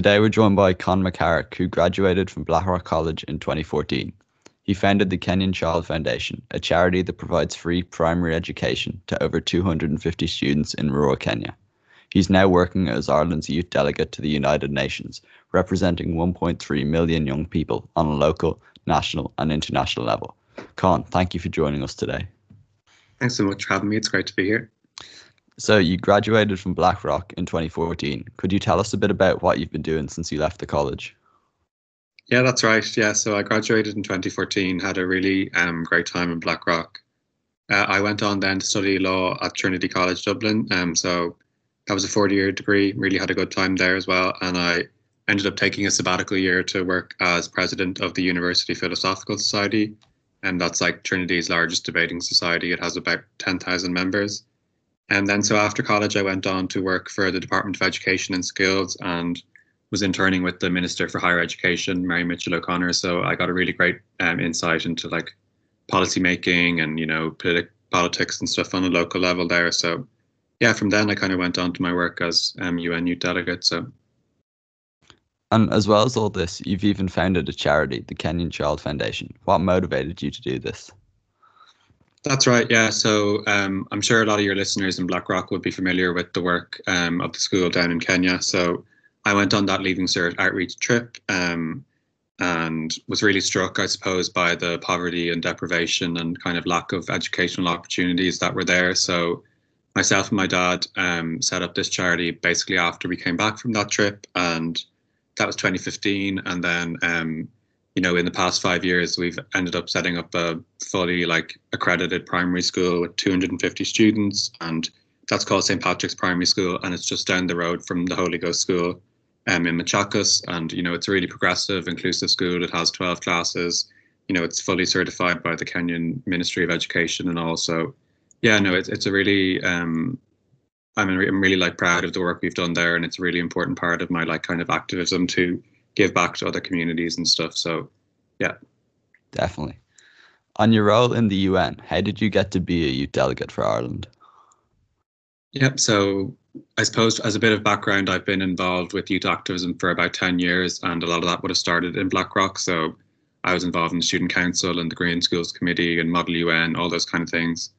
Today we're joined by Conn McCarrick, who graduated from Blackrock College in 2014. He founded the Kenyan Child Foundation, a charity that provides free primary education to over 250 students in rural Kenya. He's now working as Ireland's youth delegate to the United Nations, representing 1.3 million young people on a local, national, and international level. Conn, thank you for joining us today. Thanks so much for having me. It's great to be here. So, you graduated from Blackrock in 2014. Could you tell us a bit about what you've been doing since you left the college? Yeah, that's right. Yeah, so I graduated in 2014, had a really um, great time in Blackrock. Uh, I went on then to study law at Trinity College Dublin. Um, so that was a four year degree, really had a good time there as well. And I ended up taking a sabbatical year to work as president of the University Philosophical Society. And that's like Trinity's largest debating society. It has about 10,000 members. And then, so after college, I went on to work for the Department of Education and Skills and was interning with the Minister for Higher Education, Mary Mitchell O'Connor. So I got a really great um, insight into like policy making and you know politi- politics and stuff on a local level there. So yeah, from then I kind of went on to my work as um, UN Youth Delegate. So. And as well as all this, you've even founded a charity, the Kenyan Child Foundation. What motivated you to do this? That's right. Yeah. So um, I'm sure a lot of your listeners in Blackrock would be familiar with the work um, of the school down in Kenya. So I went on that Leaving Cert outreach trip um, and was really struck, I suppose, by the poverty and deprivation and kind of lack of educational opportunities that were there. So myself and my dad um, set up this charity basically after we came back from that trip, and that was 2015. And then um, you know, in the past five years, we've ended up setting up a fully like accredited primary school with 250 students, and that's called St. Patrick's Primary School, and it's just down the road from the Holy Ghost School um, in Machakos. And you know, it's a really progressive, inclusive school. It has 12 classes. You know, it's fully certified by the Kenyan Ministry of Education, and also, yeah, no, it's it's a really um, I'm, I'm really like proud of the work we've done there, and it's a really important part of my like kind of activism to give back to other communities and stuff. So, yeah. Definitely. On your role in the UN, how did you get to be a youth delegate for Ireland? Yep. So, I suppose as a bit of background, I've been involved with youth activism for about 10 years, and a lot of that would have started in Blackrock. So, I was involved in the Student Council and the Green Schools Committee and Model UN, all those kind of things.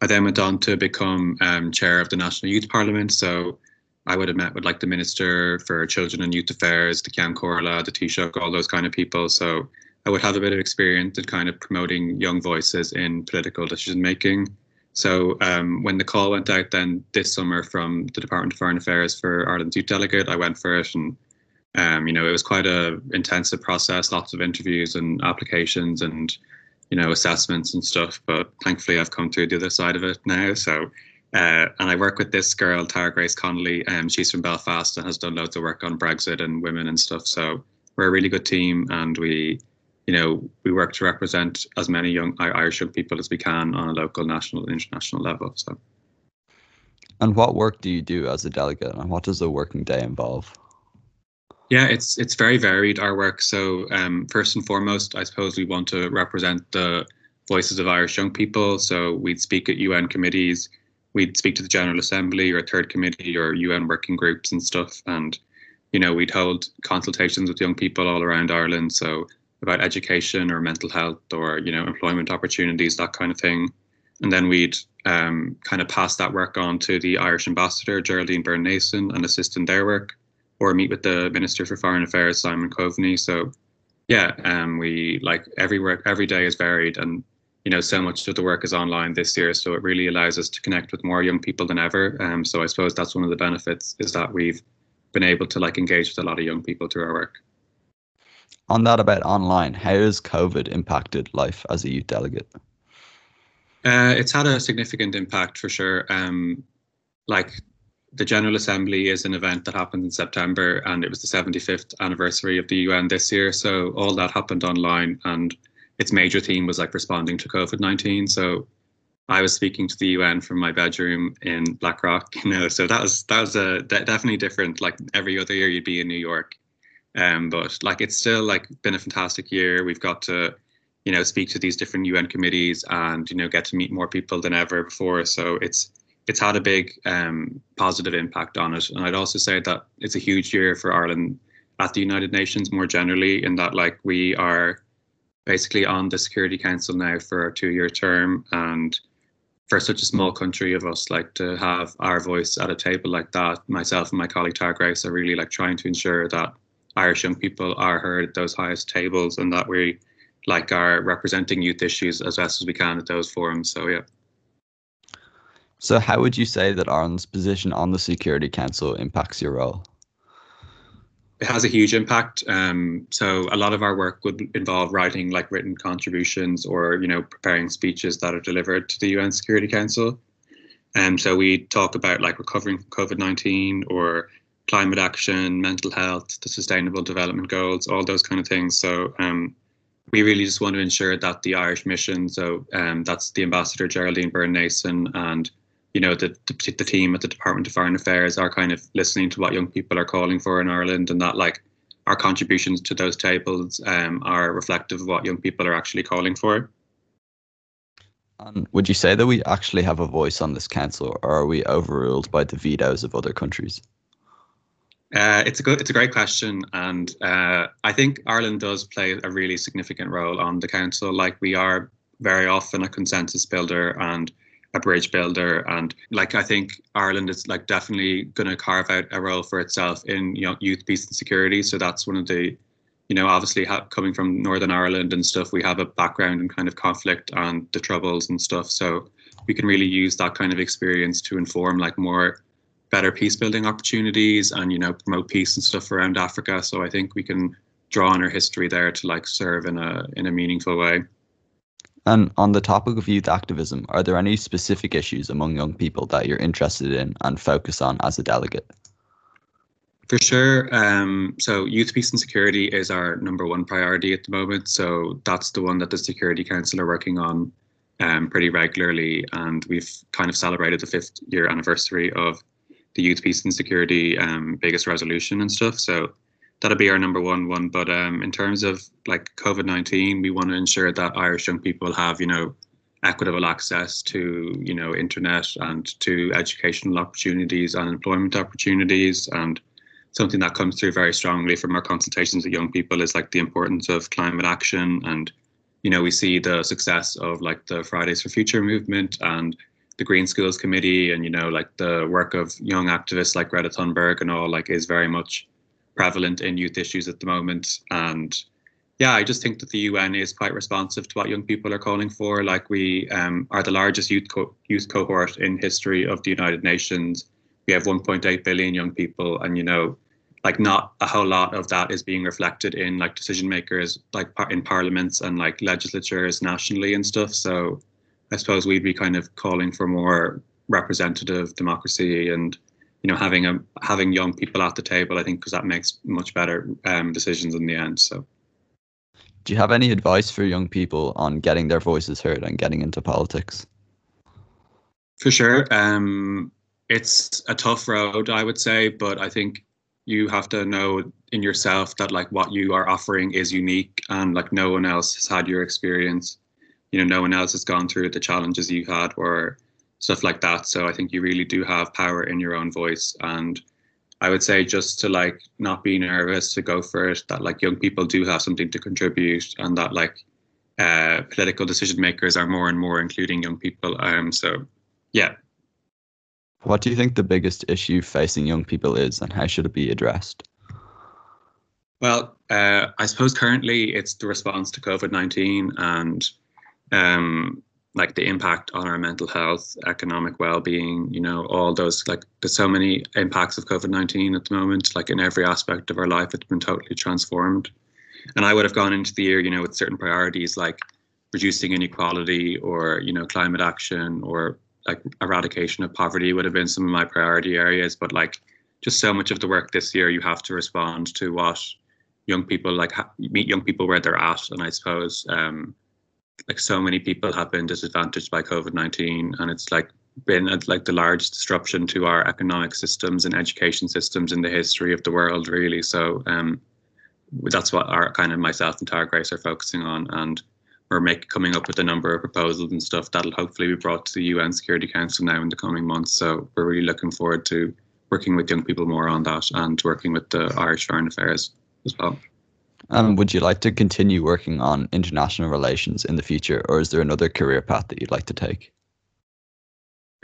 I then went on to become um, chair of the National Youth Parliament. So, I would have met with like the Minister for Children and Youth Affairs, the Ceann Comhairle, the Taoiseach, all those kind of people. So I would have a bit of experience in kind of promoting young voices in political decision making. So um, when the call went out then this summer from the Department of Foreign Affairs for Ireland's Youth Delegate, I went for it and um, you know, it was quite a intensive process, lots of interviews and applications and, you know, assessments and stuff. But thankfully I've come through the other side of it now. So uh, and I work with this girl, Tara Grace Connolly. Um, she's from Belfast and has done loads of work on Brexit and women and stuff. So we're a really good team, and we, you know, we work to represent as many young Irish young people as we can on a local, national, and international level. So. And what work do you do as a delegate, and what does a working day involve? Yeah, it's it's very varied our work. So um, first and foremost, I suppose we want to represent the voices of Irish young people. So we'd speak at UN committees we'd speak to the General Assembly or Third Committee or UN working groups and stuff. And, you know, we'd hold consultations with young people all around Ireland. So about education or mental health or, you know, employment opportunities, that kind of thing. And then we'd um, kind of pass that work on to the Irish ambassador, Geraldine Byrne Nason, and assist in their work, or meet with the Minister for Foreign Affairs, Simon Coveney. So, yeah, um, we like every work, every day is varied. And you know, so much of the work is online this year, so it really allows us to connect with more young people than ever. Um, so I suppose that's one of the benefits is that we've been able to like engage with a lot of young people through our work. On that about online, how has COVID impacted life as a youth delegate? Uh, it's had a significant impact for sure. Um, like the General Assembly is an event that happens in September, and it was the 75th anniversary of the UN this year. So all that happened online, and its major theme was like responding to COVID nineteen. So I was speaking to the UN from my bedroom in Blackrock, you know, so that was that was a definitely different. Like every other year, you'd be in New York, um, but like it's still like been a fantastic year. We've got to, you know, speak to these different UN committees and you know get to meet more people than ever before. So it's it's had a big um, positive impact on it. And I'd also say that it's a huge year for Ireland at the United Nations more generally, in that like we are basically on the Security Council now for a two-year term, and for such a small country of us, like to have our voice at a table like that, myself and my colleague Tara Grace are really like trying to ensure that Irish young people are heard at those highest tables and that we like are representing youth issues as best as we can at those forums. So yeah. So how would you say that Ireland's position on the Security Council impacts your role? It has a huge impact. Um, so a lot of our work would involve writing like written contributions or you know preparing speeches that are delivered to the UN Security Council. And so we talk about like recovering from COVID nineteen or climate action, mental health, the Sustainable Development Goals, all those kind of things. So um, we really just want to ensure that the Irish mission, so um, that's the Ambassador Geraldine Byrne Nason and you know the, the, the team at the Department of Foreign Affairs are kind of listening to what young people are calling for in Ireland, and that like our contributions to those tables um, are reflective of what young people are actually calling for. And would you say that we actually have a voice on this council, or are we overruled by the vetoes of other countries? Uh, it's a good, it's a great question, and uh, I think Ireland does play a really significant role on the council. Like we are very often a consensus builder and a bridge builder. And like i think ireland is like definitely going to carve out a role for itself in you know, youth peace and security. So that's one of the you know obviously ha- coming from northern ireland and stuff we have a background in kind of conflict and the troubles and stuff. So we can really use that kind of experience to inform like more better peace building opportunities and you know promote peace and stuff around africa. So i think we can draw on our history there to like serve in a in a meaningful way and on the topic of youth activism, are there any specific issues among young people that you're interested in and focus on as a delegate? For sure. Um, so, youth peace and security is our number one priority at the moment. So, that's the one that the Security Council are working on um, pretty regularly. And we've kind of celebrated the fifth year anniversary of the youth peace and security um, biggest resolution and stuff. So, that'll be our number one one. But um, in terms of like COVID nineteen, we want to ensure that Irish young people have you know equitable access to you know internet and to educational opportunities and employment opportunities and something that comes through very strongly from our consultations with young people is like the importance of climate action and you know we see the success of like the fridays for future movement and the green schools committee and you know like the work of young activists like greta thunberg and all like is very much prevalent in youth issues at the moment. And yeah, I just think that the UN is quite responsive to what young people are calling for. Like we um, are the largest youth co- youth cohort in history of the United Nations. We have 1.8 billion young people, and you know, like not a whole lot of that is being reflected in like decision makers, like in parliaments and like legislatures nationally and stuff. So I suppose we'd be kind of calling for more representative democracy and you know having a having young people at the table i think because that makes much better um, decisions in the end so. Do you have any advice for young people on getting their voices heard and getting into politics? For sure um, it's a tough road i would say but i think you have to know in yourself that like what you are offering is unique and like no one else has had your experience. You know no one else has gone through the challenges you had or stuff like that. So I think you really do have power in your own voice. And I would say just to like not be nervous to go for it, that like young people do have something to contribute and that like uh, political decision makers are more and more including young people. Um, so yeah. What do you think the biggest issue facing young people is and how should it be addressed? Well, uh, I suppose currently it's the response to COVID 19 and um, like the impact on our mental health, economic well-being, you know, all those like there's so many impacts of COVID-19 at the moment, like in every aspect of our life, it's been totally transformed. And I would have gone into the year, you know, with certain priorities like reducing inequality or, you know, climate action or like eradication of poverty would have been some of my priority areas. But like just so much of the work this year, you have to respond to what young people like meet young people where they're at. And I suppose um, like so many people have been disadvantaged by COVID-19 and it's like been a, like the largest disruption to our economic systems and education systems in the history of the world really so um, that's what our kind of myself and Tara Grace are focusing on and we're making coming up with a number of proposals and stuff that'll hopefully be brought to the UN Security Council now in the coming months so we're really looking forward to working with young people more on that and working with the Irish Foreign Affairs as well. Um, would you like to continue working on international relations in the future, or is there another career path that you'd like to take?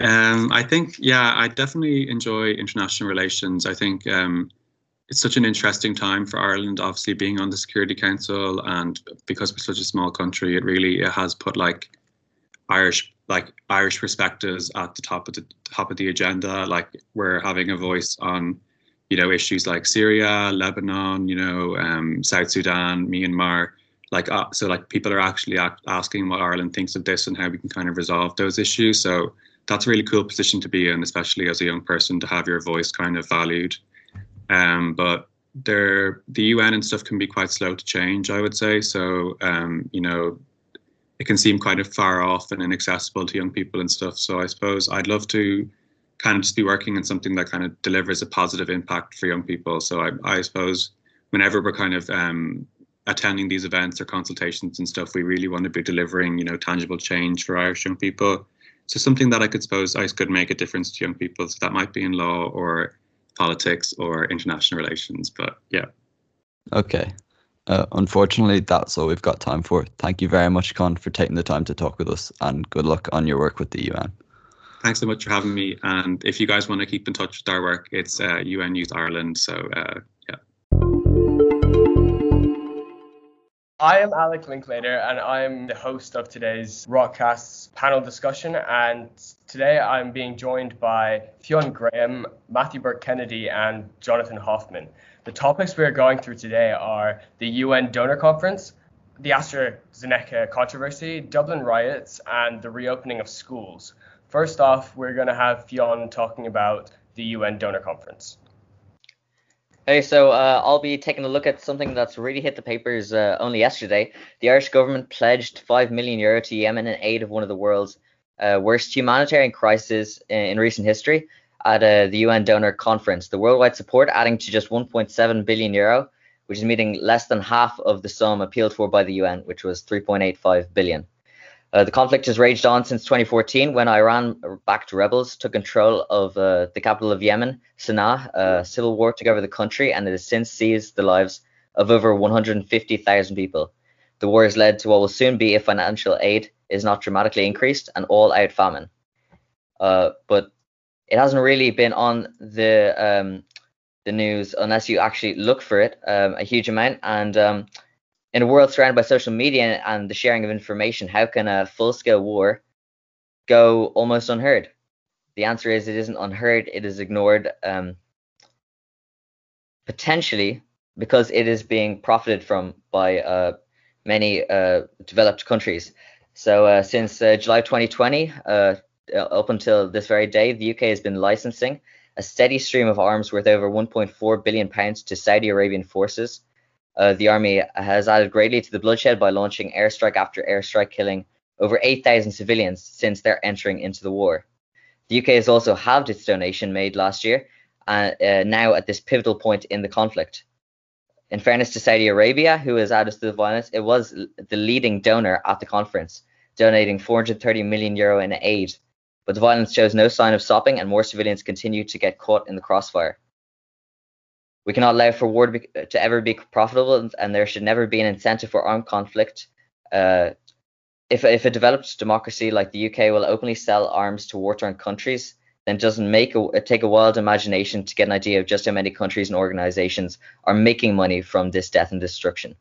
Um, I think, yeah, I definitely enjoy international relations. I think um, it's such an interesting time for Ireland, obviously being on the Security Council, and because we're such a small country, it really it has put like Irish like Irish perspectives at the top of the top of the agenda. Like we're having a voice on you know issues like Syria, Lebanon, you know, um, South Sudan, Myanmar. Like uh, so, like people are actually asking what Ireland thinks of this and how we can kind of resolve those issues. So that's a really cool position to be in, especially as a young person to have your voice kind of valued. Um, but there, the UN and stuff can be quite slow to change, I would say. So um, you know, it can seem kind of far off and inaccessible to young people and stuff. So I suppose I'd love to kind of just be working in something that kind of delivers a positive impact for young people. So I, I suppose whenever we're kind of um, attending these events or consultations and stuff, we really want to be delivering, you know, tangible change for Irish young people. So something that I could suppose I could make a difference to young people. So that might be in law or politics or international relations. But yeah. Okay. Uh, unfortunately, that's all we've got time for. Thank you very much, Conn, for taking the time to talk with us, and good luck on your work with the UN thanks so much for having me. And if you guys want to keep in touch with our work, it's uh, UN Youth Ireland. So uh, yeah. I am Alec Linklater, and I'm the host of today's Rockcast's panel discussion. And today I'm being joined by Fionn Graham, Matthew Burke Kennedy, and Jonathan Hoffman. The topics we are going through today are the UN Donor Conference, the AstraZeneca controversy, Dublin riots, and the reopening of schools. First off, we're going to have Fionn talking about the UN Donor Conference. Hey, so uh, I'll be taking a look at something that's really hit the papers uh, only yesterday. The Irish government pledged 5 million euro to Yemen in aid of one of the world's uh, worst humanitarian crises in, in recent history at uh, the UN Donor Conference. The worldwide support adding to just 1.7 billion euro, which is meeting less than half of the sum appealed for by the UN, which was 3.85 billion. Uh, the conflict has raged on since 2014 when Iran backed rebels took control of uh, the capital of Yemen, Sana'a, civil war took over the country, and it has since seized the lives of over 150,000 people. The war has led to what will soon be if financial aid is not dramatically increased an all out famine. Uh, but it hasn't really been on the um, the news unless you actually look for it um, a huge amount. And um, in a world surrounded by social media and the sharing of information, how can a full scale war go almost unheard? The answer is it isn't unheard, it is ignored, um, potentially because it is being profited from by uh, many uh, developed countries. So, uh, since uh, July 2020, uh, up until this very day, the UK has been licensing a steady stream of arms worth over 1.4 billion pounds to Saudi Arabian forces uh, the army has added greatly to the bloodshed by launching airstrike after airstrike, killing over 8,000 civilians since their entering into the war. The UK has also halved its donation made last year, uh, uh, now at this pivotal point in the conflict. In fairness to Saudi Arabia, who has added to the violence, it was the leading donor at the conference, donating 430 million euro in aid. But the violence shows no sign of stopping, and more civilians continue to get caught in the crossfire. We cannot allow for war to, ever be profitable, and there should never be an incentive for armed conflict. Uh, if, if a developed democracy like the UK will openly sell arms to war-torn countries, then it doesn't make a, take a wild imagination to get an idea of just how many countries and organizations are making money from this death and destruction.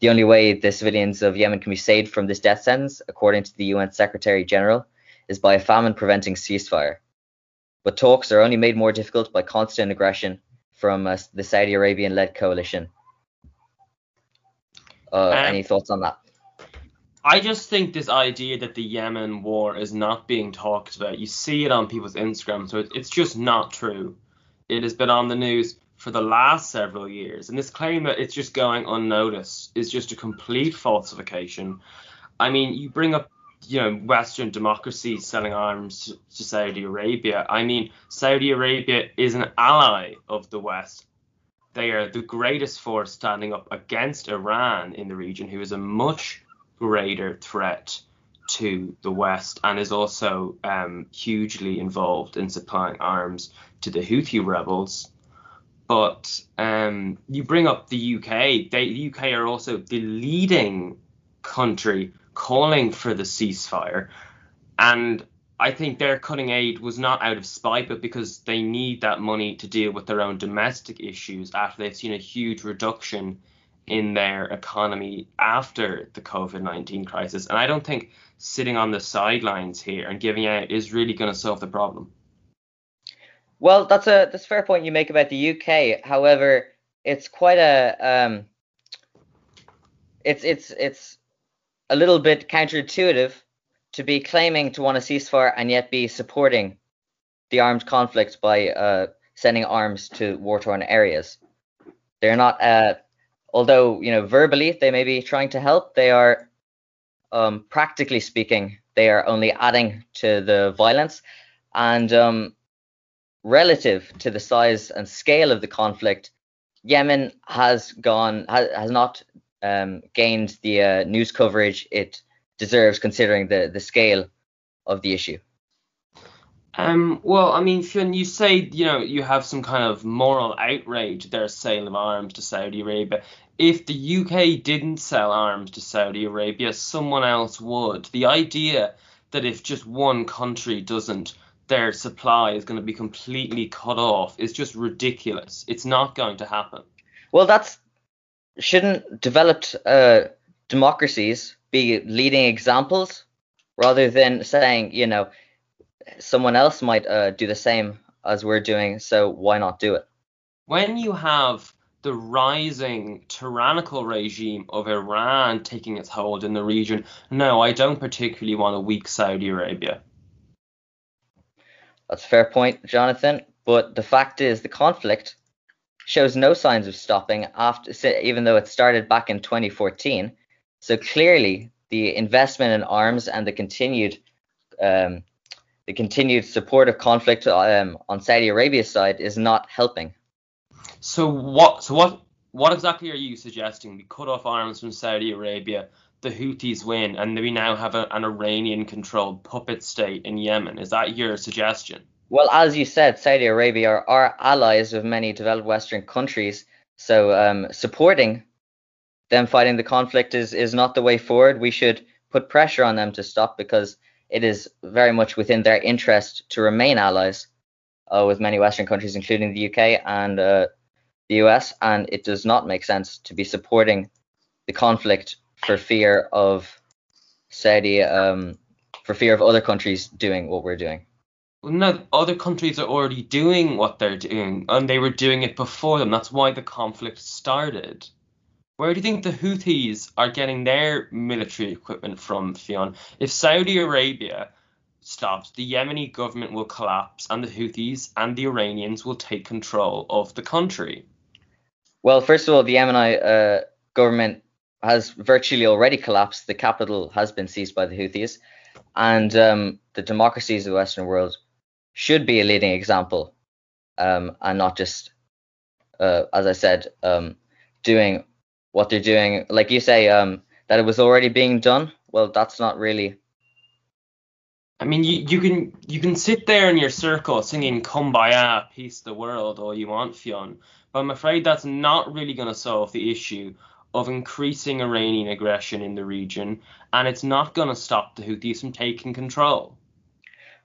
The only way the civilians of Yemen can be saved from this death sentence, according to the UN Secretary General, is by a famine preventing ceasefire. But talks are only made more difficult by constant aggression from uh, the Saudi Arabian led coalition. Uh, um, any thoughts on that? I just think this idea that the Yemen war is not being talked about, you see it on people's Instagram, so it's just not true. It has been on the news for the last several years, and this claim that it's just going unnoticed is just a complete falsification. I mean, you bring up you know Western democracies selling arms to Saudi Arabia. I mean, Saudi Arabia is an ally of the West. They are the greatest force standing up against Iran in the region, who is a much greater threat to the West and is also um, hugely involved in supplying arms to the Houthi rebels. But um, you bring up the UK. They, the UK are also the leading country calling for the ceasefire, and I think their cutting aid was not out of spite, but because they need that money to deal with their own domestic issues after they've seen a huge reduction in their economy after the COVID 19 crisis. And I don't think sitting on the sidelines here and giving out is really going to solve the problem. Well, that's a that's a fair point you make about the UK. However, it's quite a um, it's it's it's a little bit counterintuitive to be claiming to want a ceasefire and yet be supporting the armed conflict by uh, sending arms to war torn areas. They're not, uh, although you know verbally they may be trying to help, they are um, practically speaking they are only adding to the violence and um, relative to the size and scale of the conflict, Yemen has gone has, has not um, gained the uh, news coverage it deserves considering the the scale of the issue. Um, well, I mean, Fionn, you say you know you have some kind of moral outrage their sale of arms to Saudi Arabia. If the UK didn't sell arms to Saudi Arabia, someone else would. The idea that if just one country doesn't, their supply is going to be completely cut off is just ridiculous. It's not going to happen. Well, that's shouldn't developed uh, democracies be leading examples rather than saying, you know, someone else might uh, do the same as we're doing, so why not do it? When you have the rising tyrannical regime of Iran taking its hold in the region, no, I don't particularly want a weak Saudi Arabia. That's a fair point, Jonathan. But the fact is, the conflict shows no signs of stopping after, even though it started back in 2014. So clearly, the investment in arms and the continued um, the continued support of conflict um, on Saudi Arabia's side is not helping. So what? So what? What exactly are you suggesting? We cut off arms from Saudi Arabia, the Houthis win, and we now have a, an Iranian-controlled puppet state in Yemen. Is that your suggestion? Well, as you said, Saudi Arabia are, are allies of many developed Western countries. So um, supporting them fighting the conflict is, is not the way forward. We should put pressure on them to stop because it is very much within their interest to remain allies uh, with many Western countries, including the UK and uh, the US. And it does not make sense to be supporting the conflict for fear of Saudi, um, for fear of other countries doing what we're doing no, other countries are already doing what they're doing, and they were doing it before them. That's why the conflict started. Where do you think the Houthis are getting their military equipment from, Fionn? If Saudi Arabia stops, the Yemeni government will collapse, and the Houthis and the Iranians will take control of the country. Well, first of all, the Yemeni uh, government has virtually already collapsed. The capital has been seized by the Houthis, and um, the democracies of the Western world should be a leading example um, and not just, uh, as I said, um, doing what they're doing. Like you say, um, that it was already being done. Well, that's not really. I mean, you, you can you can sit there in your circle singing "Kumbaya, peace the world" all you want, Fionn, but I'm afraid that's not really going to solve the issue of increasing Iranian aggression in the region, and it's not going to stop the Houthis from taking control.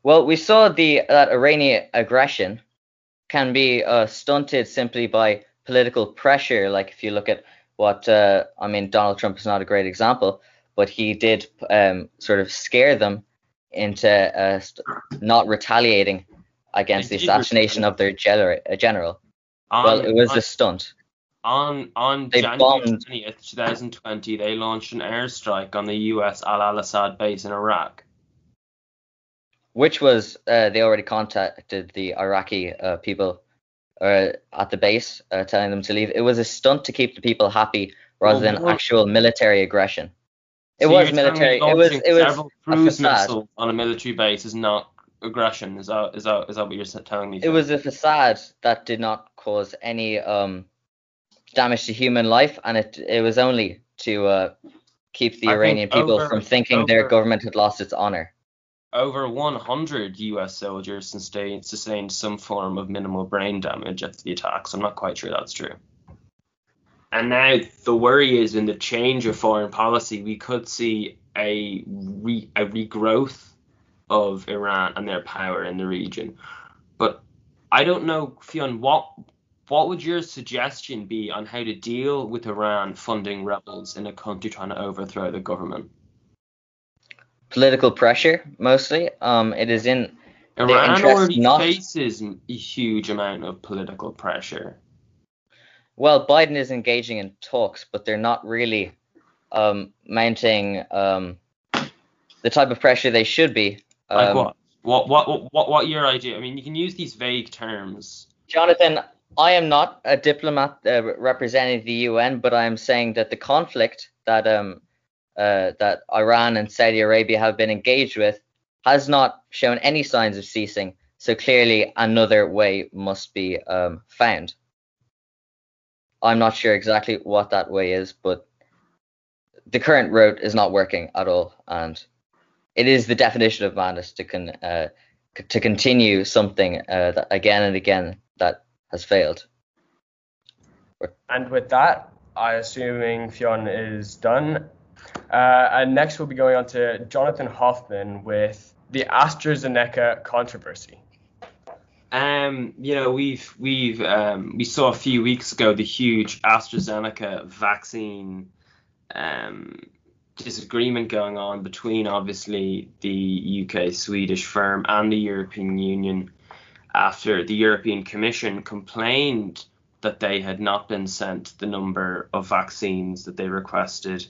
Well, we saw the that Iranian aggression can be uh, stunted simply by political pressure. Like if you look at what uh, I mean, Donald Trump is not a great example, but he did um, sort of scare them into uh, st- not retaliating against the assassination of their uh, general. On, well, it was on, a stunt. On on they January twentieth, two thousand twenty, they launched an airstrike on the U.S. Al Al Asad base in Iraq which was uh, they already contacted the Iraqi uh, people uh, at the base, uh, telling them to leave. It was a stunt to keep the people happy rather well, than actual military aggression. It so was military. It was it was cruise missiles on a military base is not aggression. Is that is that is that what you're telling me? It was a facade that did not cause any um damage to human life, and it it was only to uh, keep the I Iranian people over, from thinking over, their government had lost its honor. Over 100 US soldiers sustained, sustained some form of minimal brain damage after the attacks. I'm not quite sure that's true. And now the worry is in the change of foreign policy, we could see a, re, a regrowth of Iran and their power in the region. But I don't know, Fionn, what what would your suggestion be on how to deal with Iran funding rebels in a country trying to overthrow the government? Political pressure, mostly. Um, it is in Iran already not... faces a huge amount of political pressure. Well, Biden is engaging in talks, but they're not really um, mounting um, the type of pressure they should be. Like um, what? What what what what your idea? I mean, you can use these vague terms. Jonathan, I am not a diplomat uh, representing the UN, but I am saying that the conflict that um uh, that Iran and Saudi Arabia have been engaged with has not shown any signs of ceasing. So clearly, another way must be um, found. I'm not sure exactly what that way is, but the current route is not working at all, and it is the definition of madness to con uh, to continue something uh, that again and again that has failed. And with that, I assuming Fionn is done. Uh, and next we'll be going on to Jonathan Hoffman with the AstraZeneca controversy. Um, you know, we've we've um, we saw a few weeks ago the huge AstraZeneca vaccine um, disagreement going on between obviously the UK Swedish firm and the European Union after the European Commission complained that they had not been sent the number of vaccines that they requested,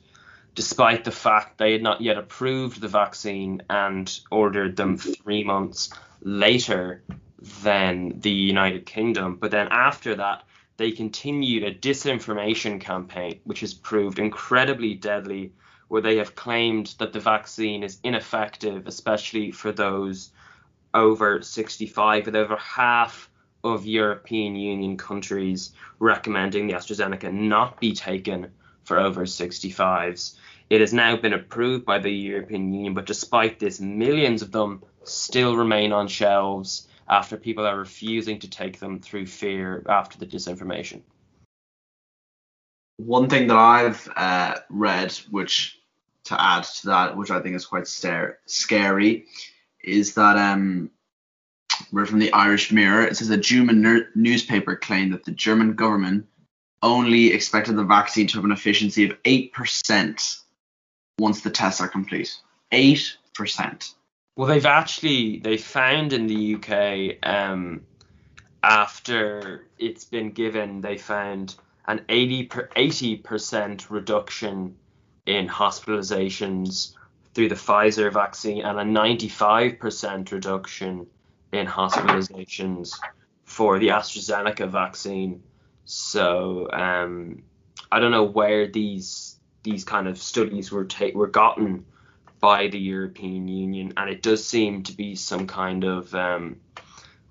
despite the fact they had not yet approved the vaccine and ordered them mm-hmm. three months later than the United Kingdom. But then after that, they continued a disinformation campaign, which has proved incredibly deadly, where they have claimed that the vaccine is ineffective, especially for those over 65, with over half of European Union countries recommending the AstraZeneca not be taken for over 65s. It has now been approved by the European Union, but despite this, millions of them still remain on shelves after people are refusing to take them through fear after the disinformation. One thing that I've uh, read, which to add to that, which I think is quite stare, scary, is that um, we're from the Irish Mirror. It says a German ner- newspaper claimed that the German government only expected the vaccine to have an efficiency of 8% once the tests are complete. 8%. Well, they've actually they found in the UK um, after it's been given, they found an 80 per 80% reduction in hospitalizations through the Pfizer vaccine and a 95% reduction in hospitalizations for the AstraZeneca vaccine. So um, I don't know where these these kind of studies were ta- were gotten by the European Union, and it does seem to be some kind of um,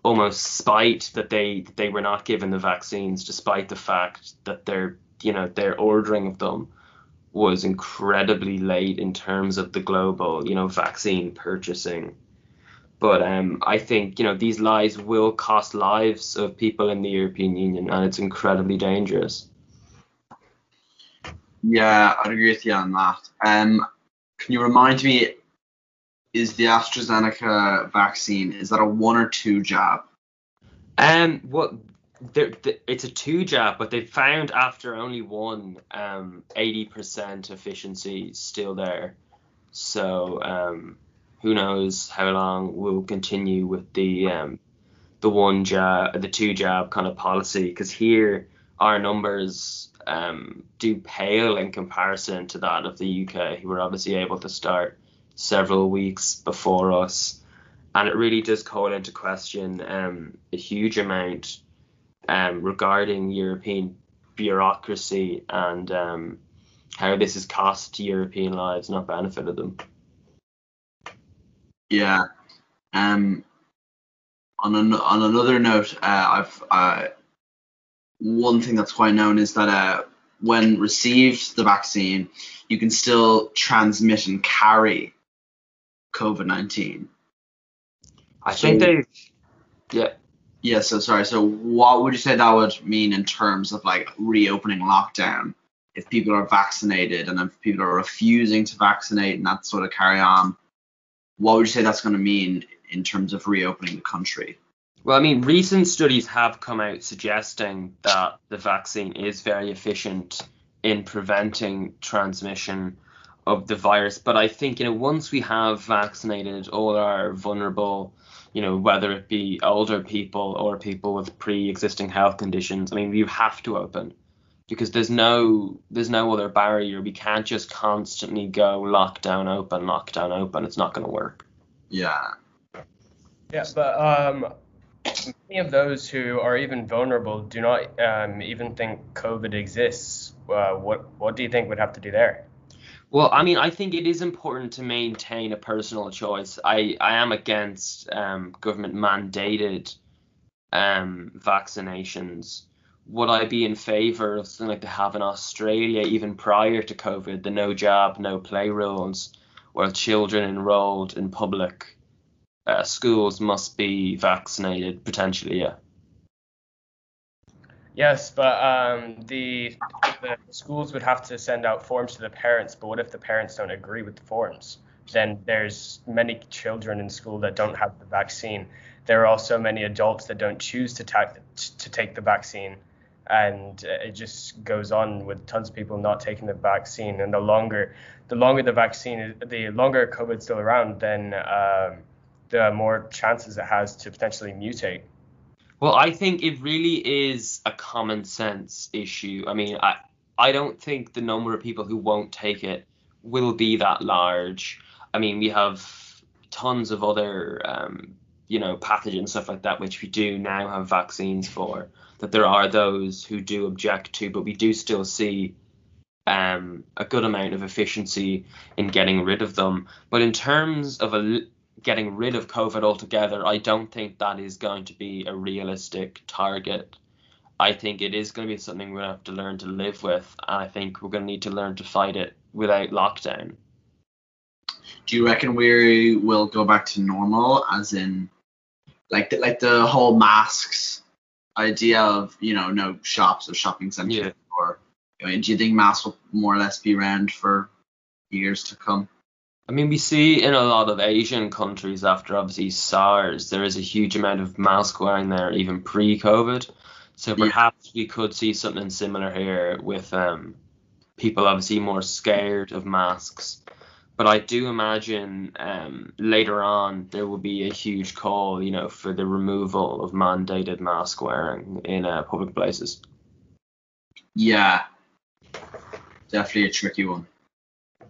almost spite that they they were not given the vaccines, despite the fact that their you know their ordering of them was incredibly late in terms of the global you know vaccine purchasing. But um, I think you know these lies will cost lives of people in the European Union, and it's incredibly dangerous. Yeah, I'd agree with you on that. Um, can you remind me, is the AstraZeneca vaccine is that a one or two jab? Um, what well, it's a two jab, but they found after only one, um, 80% efficiency still there. So um, who knows how long we'll continue with the um, the one jab, the two jab kind of policy? Because here our numbers um, do pale in comparison to that of the UK, who were obviously able to start several weeks before us, and it really does call into question um, a huge amount um, regarding European bureaucracy and um, how this has cost European lives, not benefited them. Yeah. Um. On an, on another note, uh, I've uh, one thing that's quite known is that uh, when received the vaccine, you can still transmit and carry COVID nineteen. I think they. Yeah. Yeah, so sorry. So what would you say that would mean in terms of like reopening lockdown? If people are vaccinated and if people are refusing to vaccinate and that sort of carry on, what would you say that's going to mean in terms of reopening the country? Well, I mean, recent studies have come out suggesting that the vaccine is very efficient in preventing transmission of the virus. But I think, you know, once we have vaccinated all our vulnerable, you know, whether it be older people or people with pre-existing health conditions, I mean, you have to open because there's no there's no other barrier. We can't just constantly go lockdown, open, lockdown, open. It's not going to work. Yeah. Yeah, but um, many of those who are even vulnerable do not um, even think COVID exists. Uh, what what do you think would have to do there? Well, I mean, I think it is important to maintain a personal choice. I, I am against um, government mandated um, vaccinations. Would I be in favour of something like they have in Australia, even prior to COVID, the no jab, no play rules, where children enrolled in public uh, schools must be vaccinated, potentially, yeah. Yes, but um, the the schools would have to send out forms to the parents. But what if the parents don't agree with the forms? Then there's many children in school that don't have the vaccine. There are also many adults that don't choose to ta- to take the vaccine, and uh, it just goes on with tons of people not taking the vaccine. And the longer the longer the vaccine, the longer COVID's still around, then um, the more chances it has to potentially mutate. Well, I think it really is a common sense issue. I mean, I I don't think the number of people who won't take it will be that large. I mean, we have tons of other um, you know, pathogens stuff like that, which we do now have vaccines for. That there are those who do object to, but we do still see um, a good amount of efficiency in getting rid of them. But in terms of a getting rid of COVID altogether, I don't think that is going to be a realistic target. I think it is going to be something we're going to have to learn to live with, and I think we're going to need to learn to fight it without lockdown. Do you reckon we will go back to normal, as in, like the, like the whole masks idea of you know no shops or shopping centers, Yeah. or I mean, do you think masks will more or less be around for years to come? I mean, we see in a lot of Asian countries after obviously SARS, there is a huge amount of mask wearing there even pre-COVID. So Yeah. perhaps we could see something similar here with um, people obviously more scared of masks. But I do imagine um, later on there will be a huge call, you know, for the removal of mandated mask wearing in uh, public places. Yeah, definitely a tricky one.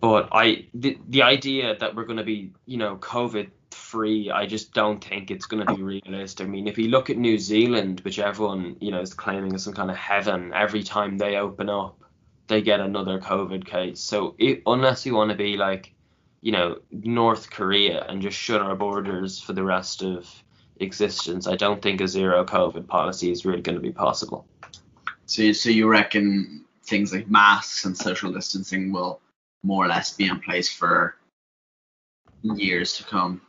But I the, the idea that we're going to be, you know, COVID free, I just don't think it's going to be realistic. I mean, if you look at New Zealand, which everyone, you know, is claiming is some kind of heaven, every time they open up, they get another COVID case. So it, unless you want to be like, you know, North Korea and just shut our borders for the rest of existence, I don't think a zero COVID policy is really going to be possible. So, you- so you reckon things like masks and social distancing will more or less be in place for years to come?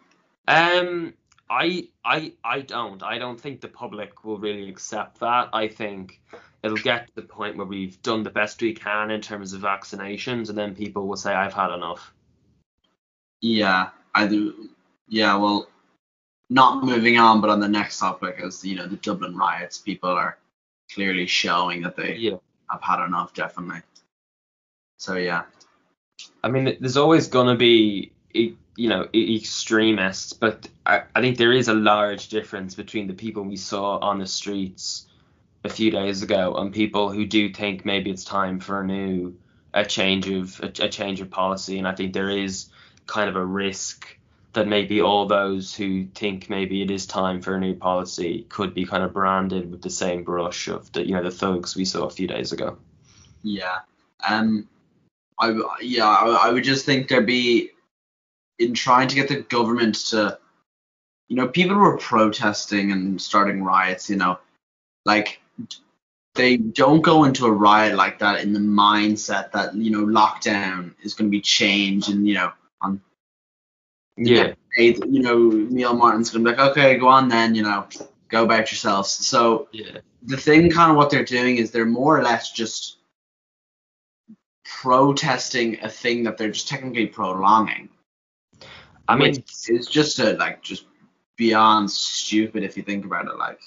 Um, I I I don't. I don't think the public will really accept that. I think it'll get to the point where we've done the best we can in terms of vaccinations, and then people will say, "I've had enough." Yeah, I do. Yeah, well, not moving on, but on the next topic, is you know, the Dublin riots, people are clearly showing that they Yeah. have had enough, definitely. So yeah, I mean, there's always gonna be, you know, extremists, but I, I think there is a large difference between the people we saw on the streets a few days ago and people who do think maybe it's time for a new, a change of a, a change of policy, and I think there is kind of a risk that maybe all those who think maybe it is time for a new policy could be kind of branded with the same brush of the you know the thugs we saw a few days ago. yeah. Um, I yeah, I, I would just think there'd be in trying to get the government to, you know, people were protesting and starting riots. You know, like they don't go into a riot like that in the mindset that you know lockdown is going to be changed and you know on Yeah. You know, Neil Martin's gonna be like, okay, go on then, you know, go about yourselves. So Yeah. the thing, kind of what they're doing is they're more or less just protesting a thing that they're just technically prolonging. I mean, it's just a like just beyond stupid if you think about it. Like,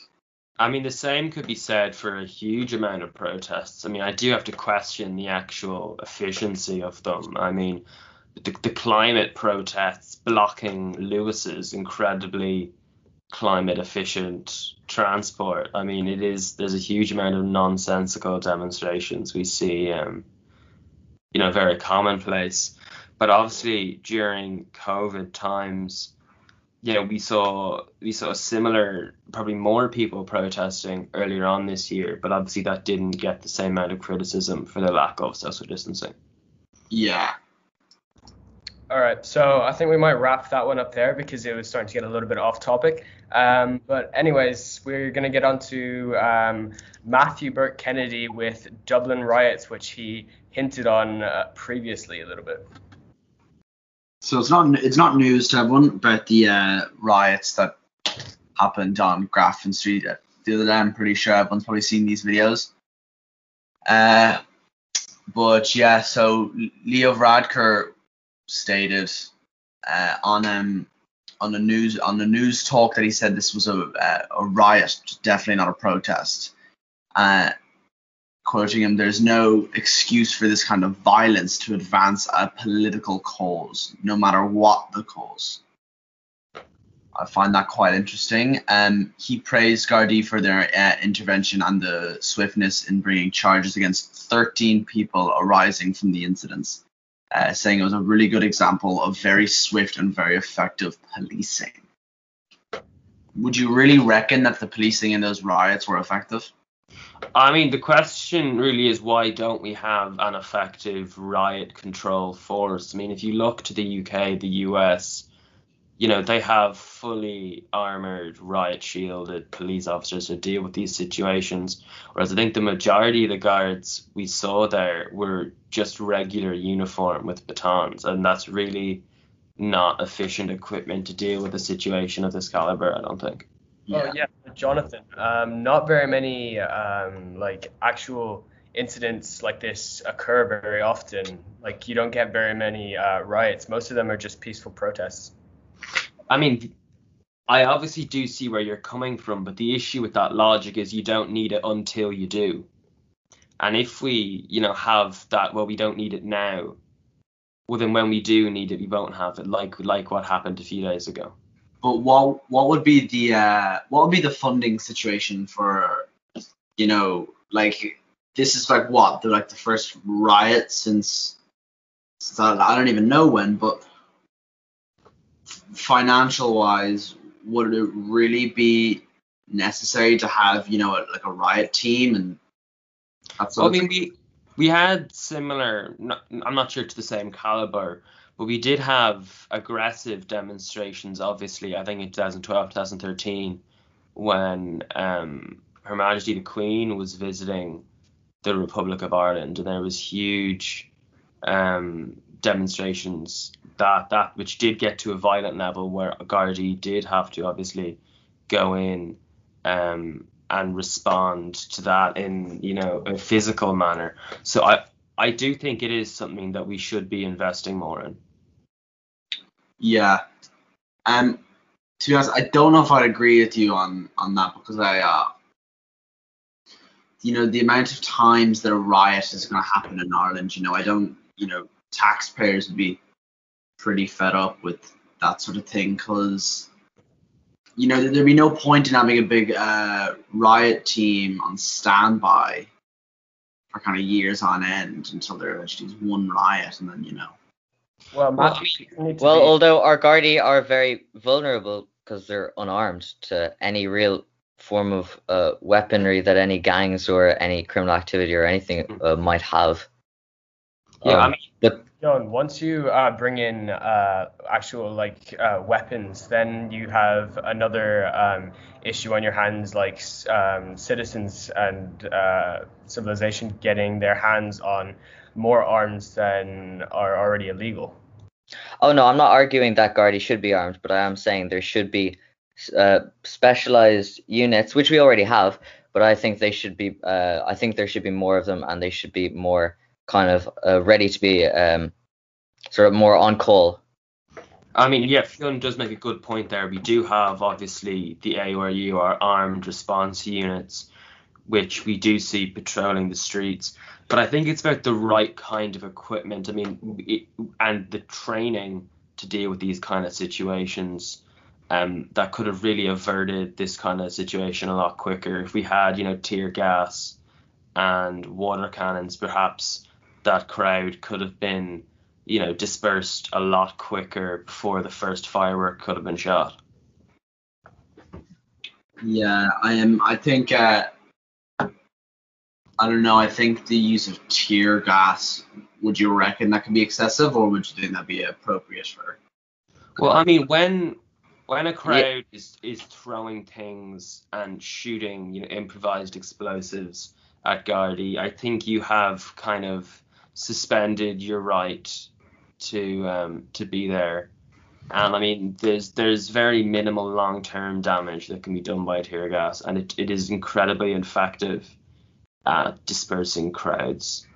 I mean, the same could be said for a huge amount of protests. I mean, I do have to question the actual efficiency of them. I mean, the, the climate protests blocking Luas's incredibly climate efficient transport. I mean, it is there's a huge amount of nonsensical demonstrations we see, um, you know, very commonplace. But obviously during COVID times, you know, we saw we saw similar, probably more people protesting earlier on this year, but obviously that didn't get the same amount of criticism for the lack of social distancing. yeah, All right, so I think we might wrap that one up there because it was starting to get a little bit off topic. Um, but anyways, we're gonna get on to um, Matthew Burke Kennedy with Dublin riots, which he hinted on uh, previously a little bit. so it's not it's not news to everyone about the uh, riots that happened on Grafton Street the other day. I'm pretty sure everyone's probably seen these videos. Uh, but yeah, so Leo Varadkar stated uh, on um on the news on the Newstalk that he said this was a a, a riot, definitely not a protest. Uh, quoting him, "There's no excuse for this kind of violence to advance a political cause, no matter what the cause." I find that quite interesting. Um, he praised Gardaí for their uh, intervention and the swiftness in bringing charges against 13 people arising from the incidents, uh, saying it was a really good example of very swift and very effective policing. Would you really reckon that the policing in those riots were effective? I mean, the question really is why don't we have an effective riot control force? I mean, if you look to the UK, the US, you know, they have fully armored, riot shielded police officers to deal with these situations. Whereas I think the majority of the guards we saw there were just regular uniform with batons, and that's really not efficient equipment to deal with a situation of this caliber, I don't think. Oh yeah, Jonathan. Um, not very many um, like actual incidents like this occur very often. Like you don't get very many uh, riots. Most of them are just peaceful protests. I mean, I obviously do see where you're coming from, but the issue with that logic is you don't need it until you do. And if we, you know, have that, well, we don't need it now. Well, then when we do need it, we won't have it, like like what happened a few days ago. But what what would be the uh, what would be the funding situation for you know like this is like what the like the first riot since, since I, I don't even know when, but financial wise, would it really be necessary to have you know a, like a riot team and I mean, we we had similar. Not, I'm not sure to the same caliber, but we did have aggressive demonstrations. Obviously, I think in 2012, 2013, when um, Her Majesty the Queen was visiting the Republic of Ireland, and there was huge um, demonstrations that that which did get to a violent level where Gardaí did have to obviously go in um, and respond to that in you know a physical manner. So I I do think it is something that we should be investing more in. Yeah. Um to be honest, I don't know if I'd agree with you on on that because I uh you know, the amount of times that a riot is gonna happen in Ireland, you know, I don't you know, taxpayers would be pretty fed up with that sort of thing because you know, there'd be no point in having a big uh, riot team on standby for kind of years on end until there eventually is one riot, and then you know. Well, Well, I Matthew, you need to Well, be- although our Gardaí are very vulnerable because they're unarmed to any real form of uh, weaponry that any gangs or any criminal activity or anything uh, might have. Yeah, I Um, mean, but John, once you uh, bring in uh, actual like uh, weapons, then you have another um, issue on your hands, like um, citizens and uh, civilization getting their hands on more arms than are already illegal. Oh no, I'm not arguing that Gardaí should be armed, but I am saying there should be uh, specialized units, which we already have. But I think they should be. Uh, I think there should be more of them, and they should be more kind of uh, ready to be um, sort of more on call. I mean, yeah, Fionn does make a good point there. We do have obviously the ARU, our armed response units, which we do see patrolling the streets. But I think it's about the right kind of equipment. I mean, it, and the training to deal with these kind of situations. Um, that could have really averted this kind of situation a lot quicker if we had, you know, tear gas and water cannons. Perhaps that crowd could have been, you know, dispersed a lot quicker before the first firework could have been shot. Yeah, I am. I think uh, I don't know. I think the use of tear gas. Would you reckon that could be excessive, or would you think that'd be appropriate for? Well, I mean, when when a crowd yeah. is is throwing things and shooting, you know, improvised explosives at Gardaí, I think you have kind of suspended your right to um, to be there. And I mean, there's there's very minimal long term damage that can be done by tear gas, and it, it is incredibly effective at dispersing crowds.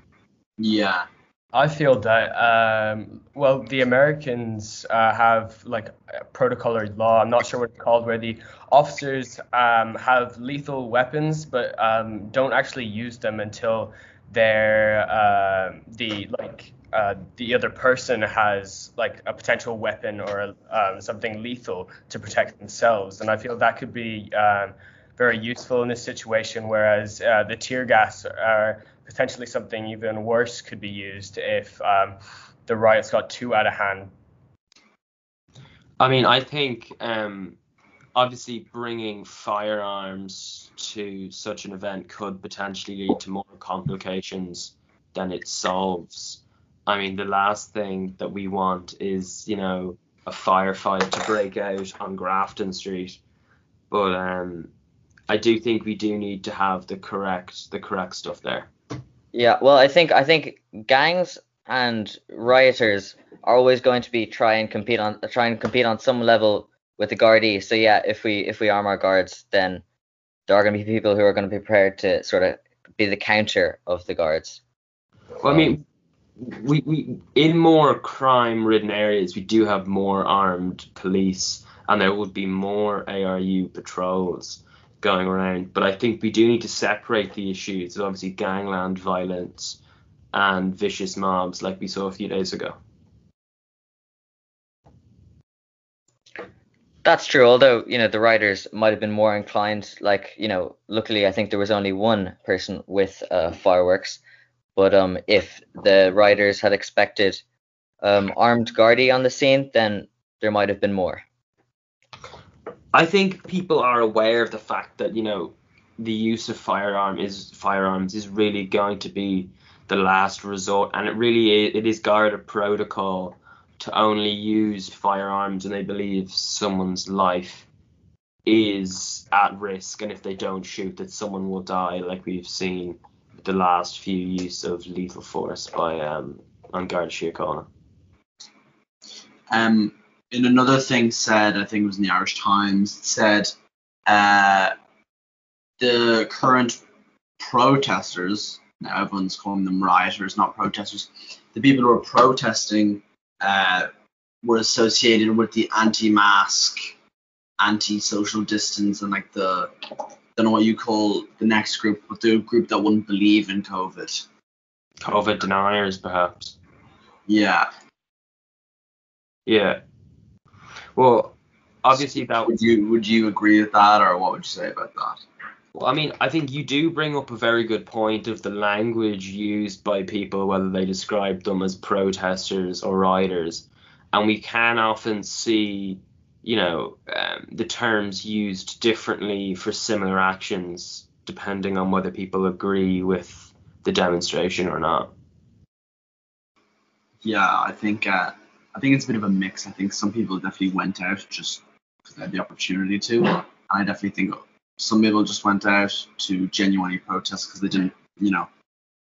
Yeah. I feel that um, well, the Americans uh, have like a protocol or law. I'm not sure what it's called, where the officers um, have lethal weapons, but um, don't actually use them until they're uh, the like uh, the other person has like a potential weapon or um, something lethal to protect themselves. And I feel that could be um, very useful in this situation, whereas uh, the tear gas are potentially something even worse could be used if um, the riots got too out of hand. I mean, I think um, obviously bringing firearms to such an event could potentially lead to more complications than it solves. I mean, the last thing that we want is, you know, a firefight to break out on Grafton Street. But um, I do think we do need to have the correct the correct stuff there. Yeah, well, I think I think gangs and rioters are always going to be try and compete on try and compete on some level with the Gardaí. So yeah, if we if we arm our guards, then there are going to be people who are going to be prepared to sort of be the counter of the guards. Well, I mean, we, we in more crime-ridden areas, we do have more armed police, and there would be more ARU patrols going around. But I think we do need to separate the issues of obviously gangland violence and vicious mobs like we saw a few days ago. That's true. Although you know the riders might have been more inclined, like you know, luckily I think there was only one person with uh, fireworks. But um, if the riders had expected um, armed Gardaí on the scene, then there might have been more. I think people are aware of the fact that you know the use of firearm is firearms is really going to be the last resort, and it really is, it is Garda protocol to only use firearms when they believe someone's life is at risk, and if they don't shoot, that someone will die, like we've seen the last few use of lethal force by um, An Garda Síochána. Um, in another thing said, I think it was in the Irish Times, said uh, the current protesters, now everyone's calling them rioters, not protesters, the people who are protesting uh, were associated with the anti-mask, anti-social distance, and like the I don't know what you call the next group, but the group that wouldn't believe in COVID. COVID deniers, perhaps. Yeah. Yeah. Well, obviously that would you would you agree with that, or what would you say about that? Well, I mean, I think you do bring up a very good point of the language used by people, whether they describe them as protesters or riders, and we can often see, you know, um, the terms used differently for similar actions depending on whether people agree with the demonstration or not. Yeah, I think uh, I think it's a bit of a mix. I think some people definitely went out just because they had the opportunity to. I definitely think some people just went out to genuinely protest because they didn't, you know,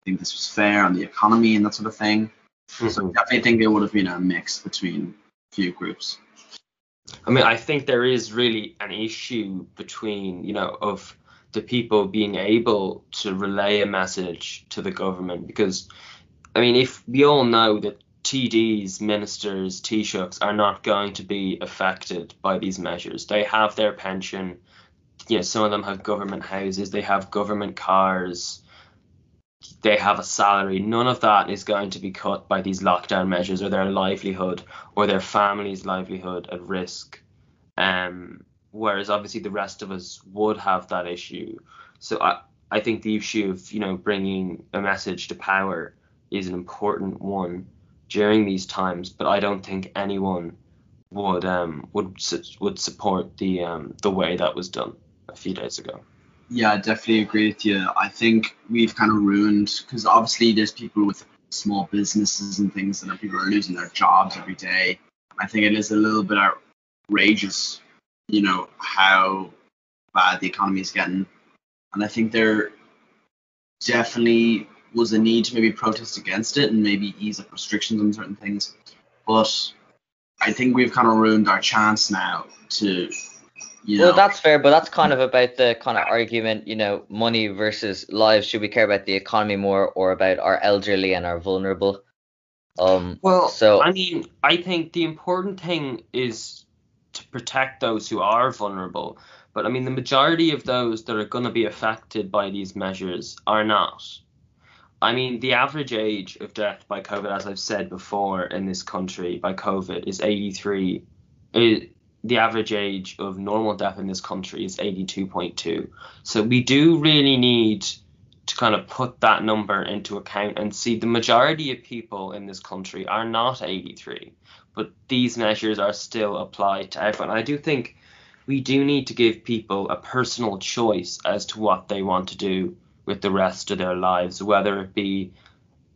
think this was fair on the economy and that sort of thing. So I definitely think it would have been a mix between a few groups. I mean, I think there is really an issue between, you know, of the people being able to relay a message to the government because, I mean, if we all know that TDs, ministers, Taoiseachs are not going to be affected by these measures. They have their pension. Know, some of them have government houses. They have government cars. They have a salary. None of that is going to be cut by these lockdown measures or their livelihood or their family's livelihood at risk. Um, whereas obviously the rest of us would have that issue. So I, I think the issue of you know bringing a message to power is an important one during these times, but I don't think anyone would um would would support the um the way that was done a few days ago. Yeah, I definitely agree with you. I think we've kind of ruined because obviously there's people with small businesses and things, and people are losing their jobs every day. I think it is a little bit outrageous, you know, how bad the economy is getting, and I think there definitely was a need to maybe protest against it and maybe ease up restrictions on certain things. But I think we've kind of ruined our chance now to, you know. Well, that's fair, but that's kind of about the kind of argument, you know, money versus lives. Should we care about the economy more or about our elderly and our vulnerable? Um, well, so I mean, I think the important thing is to protect those who are vulnerable. But I mean, the majority of those that are going to be affected by these measures are not. I mean, the average age of death by COVID, as I've said before, in this country by COVID is 83. It, the average age of normal death in this country is 82.2. So we do really need to kind of put that number into account and see the majority of people in this country are not 83, but these measures are still applied to everyone. I do think we do need to give people a personal choice as to what they want to do with the rest of their lives, whether it be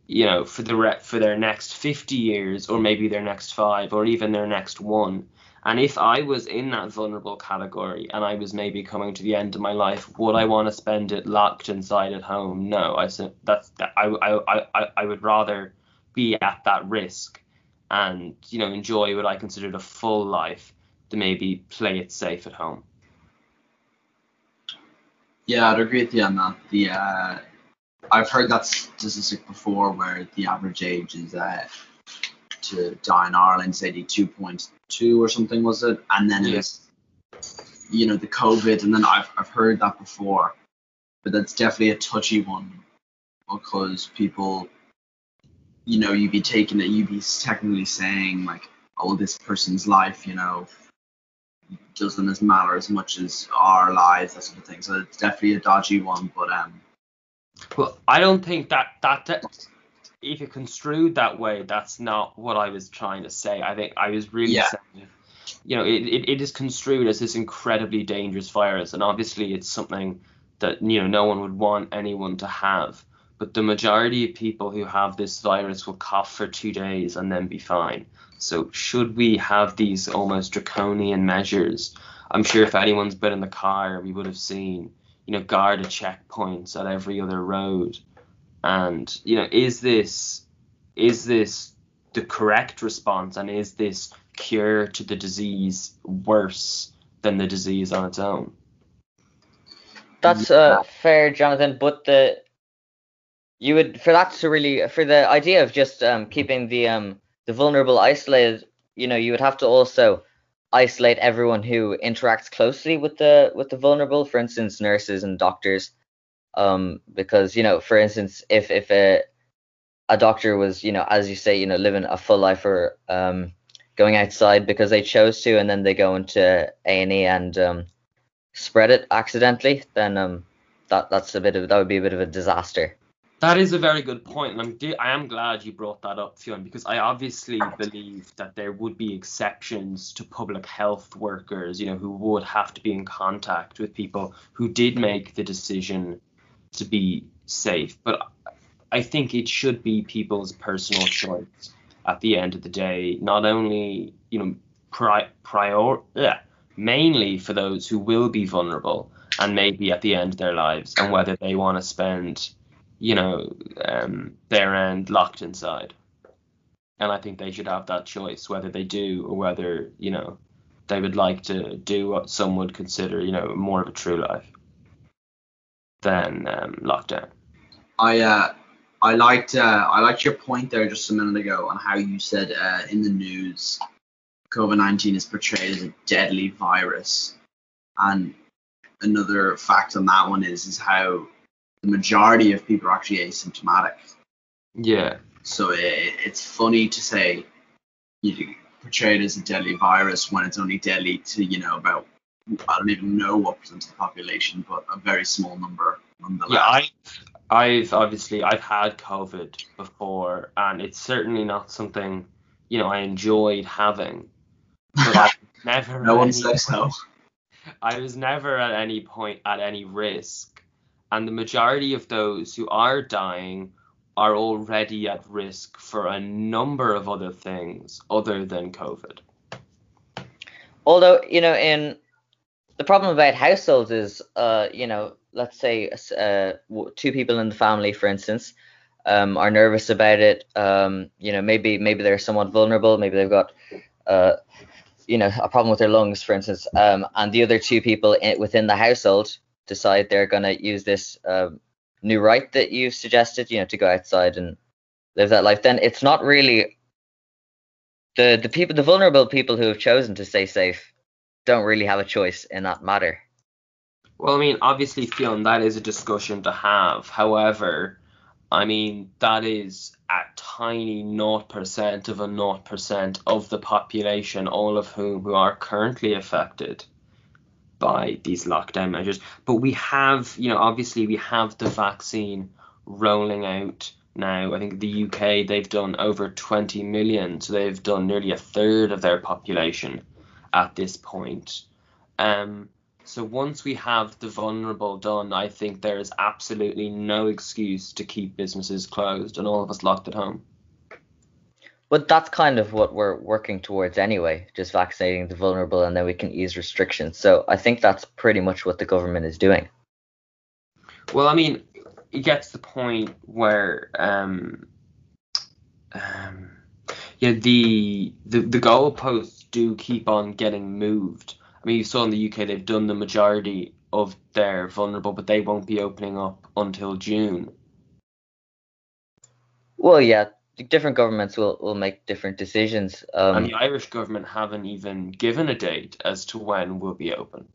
you know for the re- for their next 50 years or maybe their next 5 or even their next 1 and if I was in that vulnerable category and I was maybe coming to the end of my life, would I want to spend it locked inside at home? No, I said that's that I, I, I, I would rather be at that risk and you know enjoy what I considered a full life to maybe play it safe at home. Yeah, I'd agree with you on that. The uh, I've heard that statistic before where the average age is uh, to die in Ireland is 82.2 or something, was it? And then it's, you know, the COVID, and then I've, I've heard that before, but that's definitely a touchy one because people, you know, you'd be taking it, you'd be technically saying, like, oh, this person's life, you know, doesn't as matter as much as our lives, that sort of thing. So it's definitely a dodgy one, but um. Well, I don't think that that, that if you construed that way, that's not what I was trying to say. I think I was really Yeah. saying, you know, it, it, it is construed as this incredibly dangerous virus, and obviously it's something that you know no one would want anyone to have. But the majority of people who have this virus will cough for two days and then be fine. So should we have these almost draconian measures? I'm sure if anyone's been in the car, we would have seen, you know, guarded checkpoints at every other road. And you know, is this is this the correct response, and is this cure to the disease worse than the disease on its own? That's uh, fair, Jonathan. But the you would for that to really for the idea of just um, keeping the um, the vulnerable isolated, you know, you would have to also isolate everyone who interacts closely with the with the vulnerable. For instance, nurses and doctors, um, because you know, for instance, if if a a doctor was, you know, as you say, you know, living a full life or um, going outside because they chose to, and then they go into A and E and um, spread it accidentally, then um, that that's a bit of that would be a bit of a disaster. That is a very good point, and I'm I am glad you brought that up, Fionn, because I obviously believe that there would be exceptions to public health workers, you know, who would have to be in contact with people who did make the decision to be safe. But I think it should be people's personal choice at the end of the day, not only, you know, pri- prior, yeah, mainly for those who will be vulnerable and maybe at the end of their lives, and whether they want to spend you know, um, their end locked inside. and I think they should have that choice whether they do or whether you know they would like to do what some would consider you know more of a true life than um, lockdown. I uh, I liked uh, I liked your point there just a minute ago on how you said uh, in the news COVID nineteen is portrayed as a deadly virus, and another fact on that one is is how the majority of people are actually asymptomatic. Yeah. So it, it's funny to say you portray it as a deadly virus when it's only deadly to you know about I don't even know what percent of the population, but a very small number nonetheless. Yeah, I I've obviously I've had COVID before, and it's certainly not something you know I enjoyed having. But I never. no one any says so. I was never at any point at any risk, and the majority of those who are dying are already at risk for a number of other things other than COVID. Although, you know, in the problem about households is, uh, you know, let's say uh, two people in the family, for instance, um, are nervous about it. Um, you know, maybe maybe they're somewhat vulnerable. Maybe they've got, uh, you know, a problem with their lungs, for instance. Um, and the other two people in, within the household decide they're going to use this um, new right that you suggested, you know, to go outside and live that life. Then it's not really the the people, the vulnerable people who have chosen to stay safe, don't really have a choice in that matter. Well, I mean, obviously, Fionn, that is a discussion to have. However, I mean, that is a tiny 0% of a 0% of the population, all of whom who are currently affected by these lockdown measures. But we have, you know, obviously we have the vaccine rolling out now. I think the UK, they've done over 20 million, so they've done nearly a third of their population at this point. Um, so once we have the vulnerable done, I think there is absolutely no excuse to keep businesses closed and all of us locked at home. But that's kind of what we're working towards anyway, just vaccinating the vulnerable and then we can ease restrictions. So I think that's pretty much what the government is doing. Well, I mean, it gets to the point where, um, um, yeah, the the the goalposts do keep on getting moved. I mean, you saw in the UK they've done the majority of their vulnerable, but they won't be opening up until June. Well, yeah, different governments will, will make different decisions. Um, and the Irish government haven't even given a date as to when we'll be open.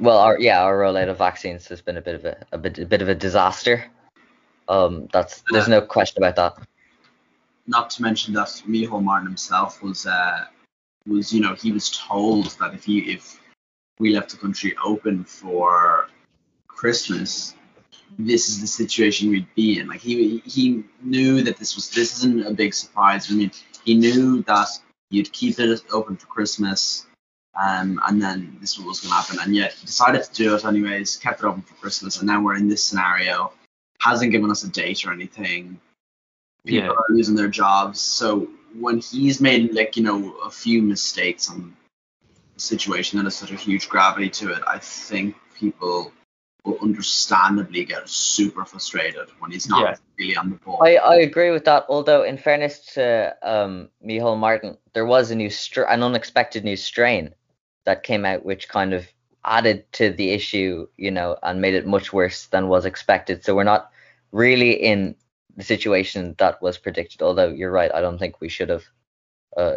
well, our yeah, our rollout of vaccines has been a bit of a, a bit a bit of a disaster. Um, that's there's no question about that. Not to mention that Micheál Martin himself was uh, was you know he was told that if he if we left the country open for Christmas, this is the situation we'd be in. Like he he knew that this was this isn't a big surprise. I mean, he knew that you'd keep it open for Christmas, um, and then this was going to happen. And yet he decided to do it anyways, kept it open for Christmas, and now we're in this scenario. Hasn't given us a date or anything. People Yeah. are losing their jobs. So when he's made like you know a few mistakes on a situation that has such a huge gravity to it, I think people will understandably get super frustrated when he's not Yeah. really on the ball. I, I agree with that. Although, in fairness to um, Micheál Martin, there was a new str- an unexpected new strain that came out, which kind of added to the issue, you know, and made it much worse than was expected. So we're not really in the situation that was predicted. Although you're right, I don't think we should have uh,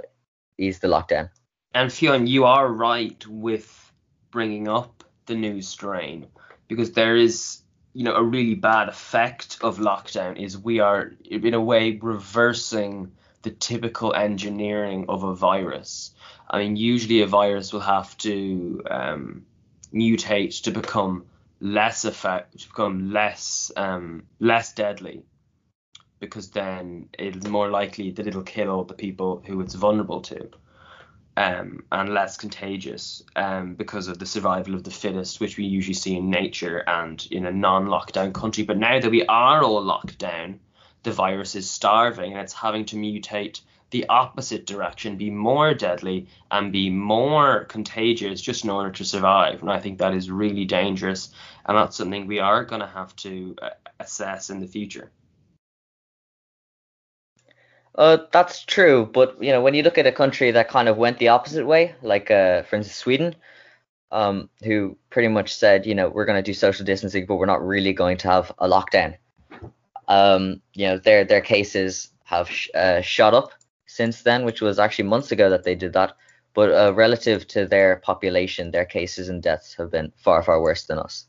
eased the lockdown. And Fionn, you are right with bringing up the new strain because there is, you know, a really bad effect of lockdown is we are in a way reversing the typical engineering of a virus. I mean, usually a virus will have to um, mutate to become less effect, to become less um, less deadly, because then it's more likely that it'll kill all the people who it's vulnerable to um, and less contagious um, because of the survival of the fittest, which we usually see in nature and in a non-lockdown country. But now that we are all locked down, the virus is starving and it's having to mutate the opposite direction, be more deadly and be more contagious just in order to survive. And I think that is really dangerous, and that's something we are going to have to uh, assess in the future. Uh, that's true, but you know, when you look at a country that kind of went the opposite way, like uh, for instance Sweden, um, who pretty much said, you know, we're going to do social distancing, but we're not really going to have a lockdown. Um, you know, their their cases have sh- uh, shot up since then, which was actually months ago that they did that. But uh, relative to their population, their cases and deaths have been far far worse than us.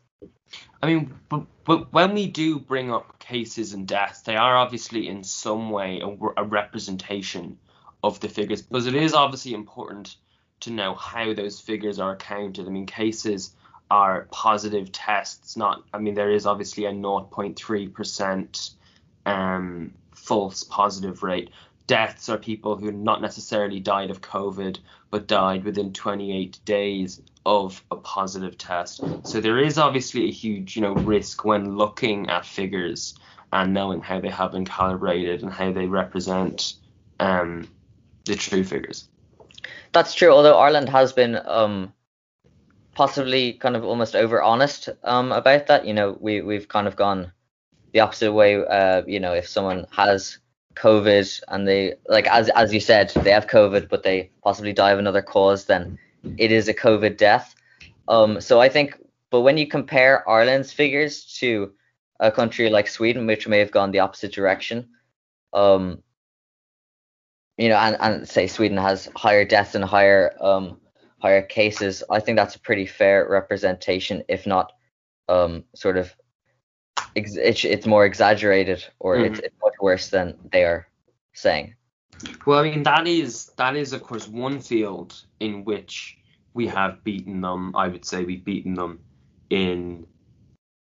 I mean, but, but when we do bring up cases and deaths, they are obviously in some way a, a representation of the figures because it is obviously important to know how those figures are counted. I mean, cases are positive tests, not, I mean, there is obviously a 0.3% um, false positive rate. Deaths are people who not necessarily died of COVID, but died within 28 days of a positive test. So there is obviously a huge, you know, risk when looking at figures and knowing how they have been calibrated and how they represent um, the true figures. That's true. Although Ireland has been um, possibly kind of almost over honest um, about that. You know, we we've kind of gone the opposite way. Uh, you know, if someone has COVID and they like as as you said, they have COVID, but they possibly die of another cause, then it is a COVID death. Um, so I think, but when you compare Ireland's figures to a country like Sweden, which may have gone the opposite direction, um, you know, and, and say Sweden has higher deaths and higher um, higher cases, I think that's a pretty fair representation, if not um, sort of it's, it's more exaggerated or mm-hmm. it's, it's much worse than they are saying. Well, I mean that is that is of course one field in which we have beaten them. I would say we've beaten them in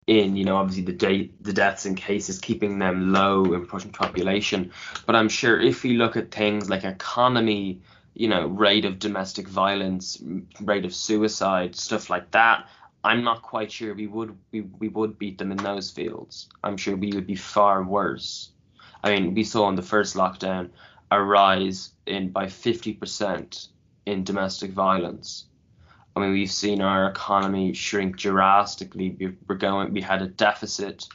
in you know obviously the date the deaths and cases keeping them low in proportion to population. But I'm sure if we look at things like economy, you know, rate of domestic violence, rate of suicide, stuff like that, I'm not quite sure we would we, we would beat them in those fields. I'm sure we would be far worse. I mean, we saw in the first lockdown a rise in by 50% in domestic violence. I mean, we've seen our economy shrink drastically. We're going, we had a deficit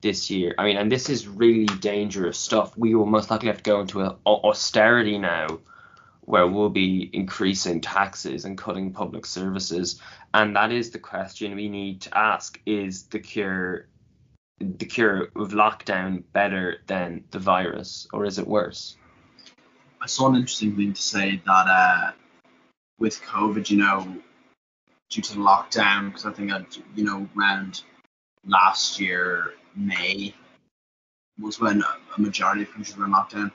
this year. I mean, and this is really dangerous stuff. We will most likely have to go into a, austerity now, where we'll be increasing taxes and cutting public services. And that is the question we need to ask: Is the cure, the cure of lockdown, better than the virus, or is it worse? I saw an interesting thing to say that uh, with COVID, you know, due to the lockdown, because I think, I'd, you know, around last year, May, was when a majority of countries were in lockdown.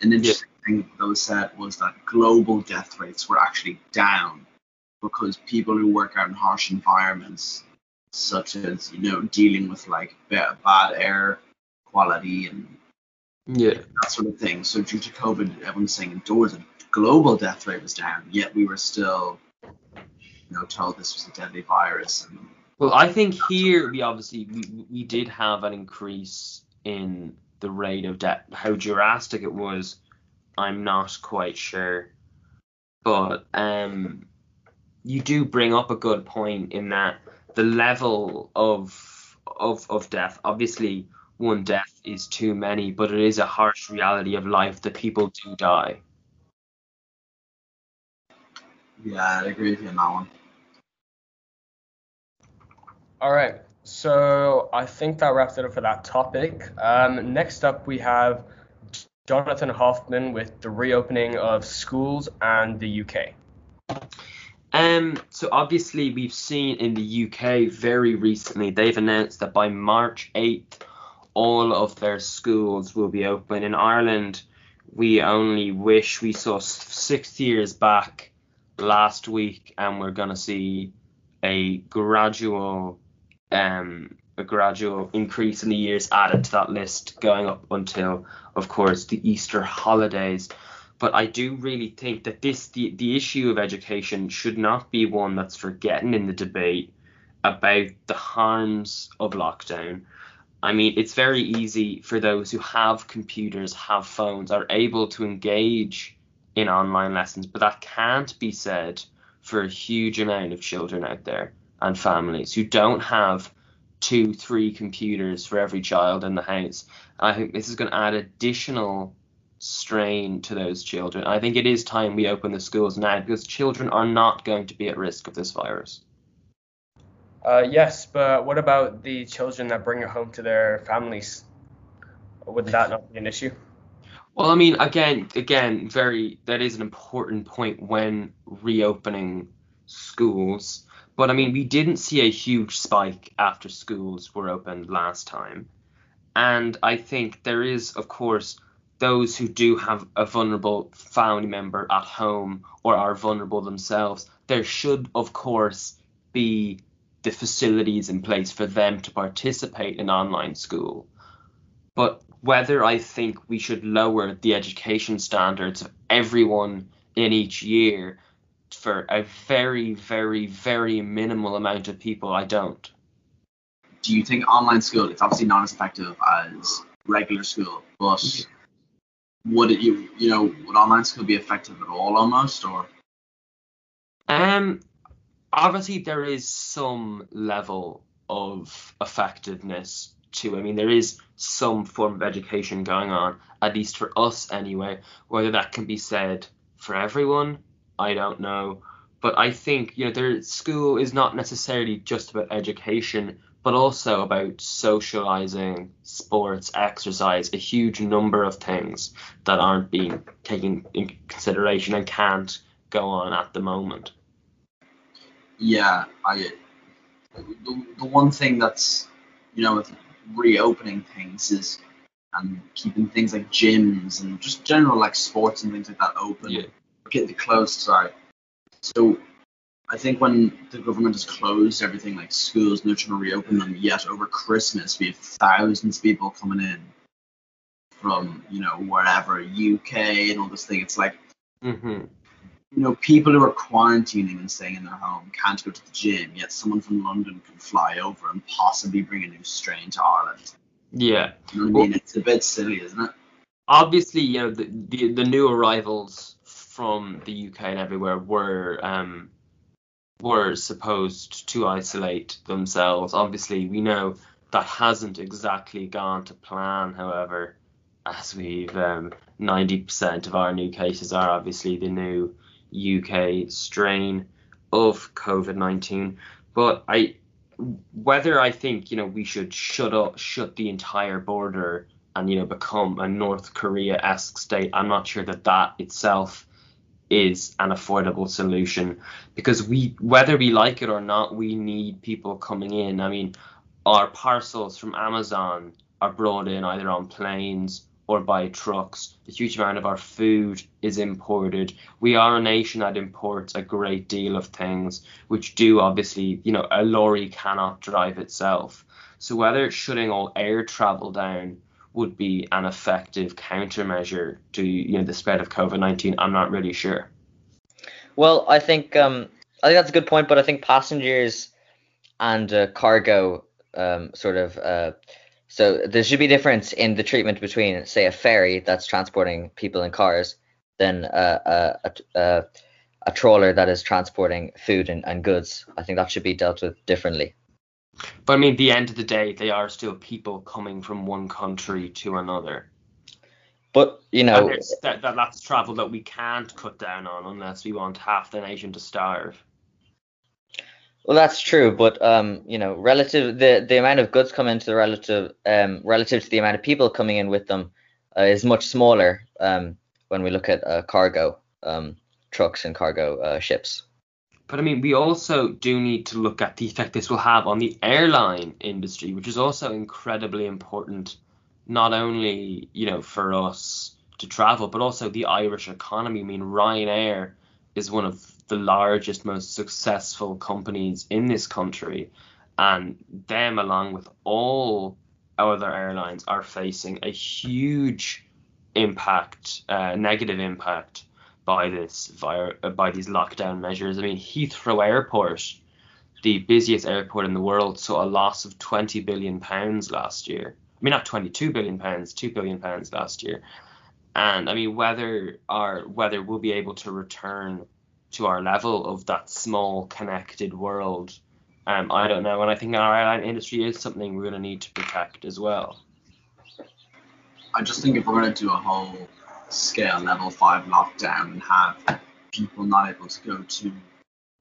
An interesting yeah. Thing that was said was that global death rates were actually down because people who work out in harsh environments, such as, you know, dealing with like bad air quality and yeah, that sort of thing. So due to COVID, everyone's saying indoors, the global death rate was down, yet we were still, you know, told this was a deadly virus. And well, I think here we obviously we, we did have an increase in the rate of death. How drastic it was, I'm not quite sure, but um, you do bring up a good point in that the level of of of death, obviously one death is too many, but it is a harsh reality of life that people do die. Yeah, I agree with you on that one. All right, so I think that wraps it up for that topic. Um, next up, we have Jonathan Hoffman with the reopening of schools and the UK. Um, so obviously we've seen in the UK very recently they've announced that by March 8th all of their schools will be open. In Ireland, we only wish we saw six years back last week, and we're going to see a gradual um, a gradual increase in the years added to that list going up until of course the Easter holidays. But I do really think that this the, the issue of education should not be one that's forgotten in the debate about the harms of lockdown. I mean, it's very easy for those who have computers, have phones, are able to engage in online lessons, but that can't be said for a huge amount of children out there and families who don't have two, three computers for every child in the house. I think this is going to add additional strain to those children. I think it is time we open the schools now because children are not going to be at risk of this virus. Uh, yes, but what about the children that bring it home to their families? Would that not be an issue? Well, I mean, again, again, very that is an important point when reopening schools. But I mean, we didn't see a huge spike after schools were opened last time. And I think there is, of course, those who do have a vulnerable family member at home or are vulnerable themselves. There should, of course, be the facilities in place for them to participate in online school. But whether I think we should lower the education standards of everyone in each year for a very, very, very minimal amount of people, I don't. Do you think online school it's obviously not as effective as regular school, but would it you you know would online school be effective at all almost or? Um, obviously there is some level of effectiveness to. I mean, there is some form of education going on, at least for us anyway. Whether that can be said for everyone, I don't know. But I think you know, their school is not necessarily just about education, but also about socializing, sports, exercise, a huge number of things that aren't being taken in consideration and can't go on at the moment. Yeah, I the, the one thing that's you know with reopening things is and keeping things like gyms and just general like sports and things like that open. Yeah. Getting closed, sorry. So I think when the government has closed everything, like schools, not trying to reopen them yet over Christmas, we have thousands of people coming in from you know wherever UK and all this thing. It's like hmm you know people who are quarantining and staying in their home can't go to the gym, yet someone from London can fly over and possibly bring a new strain to Ireland. Yeah. You know what I mean? It's a bit silly, isn't it? obviously, you know, the, the the new arrivals from the UK and everywhere were um were supposed to isolate themselves. Obviously, we know that hasn't exactly gone to plan. However, as we've um, 90% of our new cases are obviously the new UK strain of COVID-19. But I, whether I think you know we should shut up, shut the entire border and you know become a North Korea-esque state, I'm not sure that that itself is an affordable solution. Because we whether we like it or not we need people coming in. I mean our parcels from amazon are brought in either on planes or by trucks. The huge amount of our food is imported. We are a nation that imports a great deal of things which do obviously you know a lorry cannot drive itself. So whether it's shutting all air travel down would be an effective countermeasure to you know the spread of COVID-19. I'm not really sure. Well, I think um, I think that's a good point, but I think passengers and uh, cargo um, sort of uh, so there should be a difference in the treatment between, say, a ferry that's transporting people in cars than uh, a, a, a trawler that is transporting food and, and goods. I think that should be dealt with differently. But I mean, at the end of the day, they are still people coming from one country to another. But you know, that, that that's travel that we can't cut down on unless we want half the nation to starve. well, that's true. But um, you know, relative the the amount of goods coming into the relative um relative to the amount of people coming in with them uh, is much smaller um when we look at uh, cargo um trucks and cargo uh, ships. But I mean, we also do need to look at the effect this will have on the airline industry, which is also incredibly important, not only you know for us to travel, but also the Irish economy. I mean, Ryanair is one of the largest, most successful companies in this country, and them, along with all other airlines, are facing a huge impact, uh, negative impact by this vir- uh, by these lockdown measures. I mean, Heathrow Airport, the busiest airport in the world, saw a loss of 20 billion pounds last year. I mean, not 22 billion pounds, 2 billion pounds last year. And I mean, whether our whether we'll be able to return to our level of that small connected world, um, I don't know. And I think our airline industry is something we're going to need to protect as well. I just think if we're going to do a whole scale level five lockdown and have people not able to go to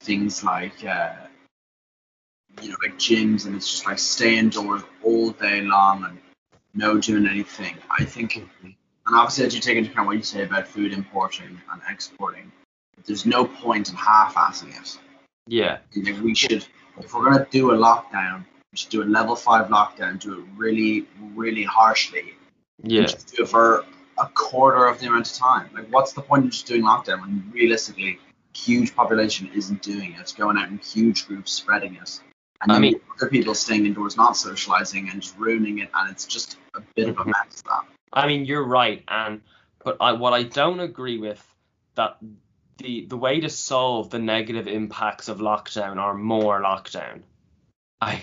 things like uh, you know like gyms and it's just like stay indoors all day long and no doing anything. I think, and obviously I do take into account what you say about food importing and exporting. There's no point in half-assing it. Yeah. Like we should, if we're gonna do a lockdown, we should do a level five lockdown. Do it really, really harshly. Yeah. Just do it for a quarter of the amount of time. Like, what's the point of just doing lockdown when realistically, huge population isn't doing it? It's going out in huge groups, spreading it, and I mean- other people staying indoors, not socializing, and just ruining it. And it's just a bit of a Mhm. mess. That. I mean, you're right, and but I what I don't agree with that the the way to solve the negative impacts of lockdown are more lockdown. I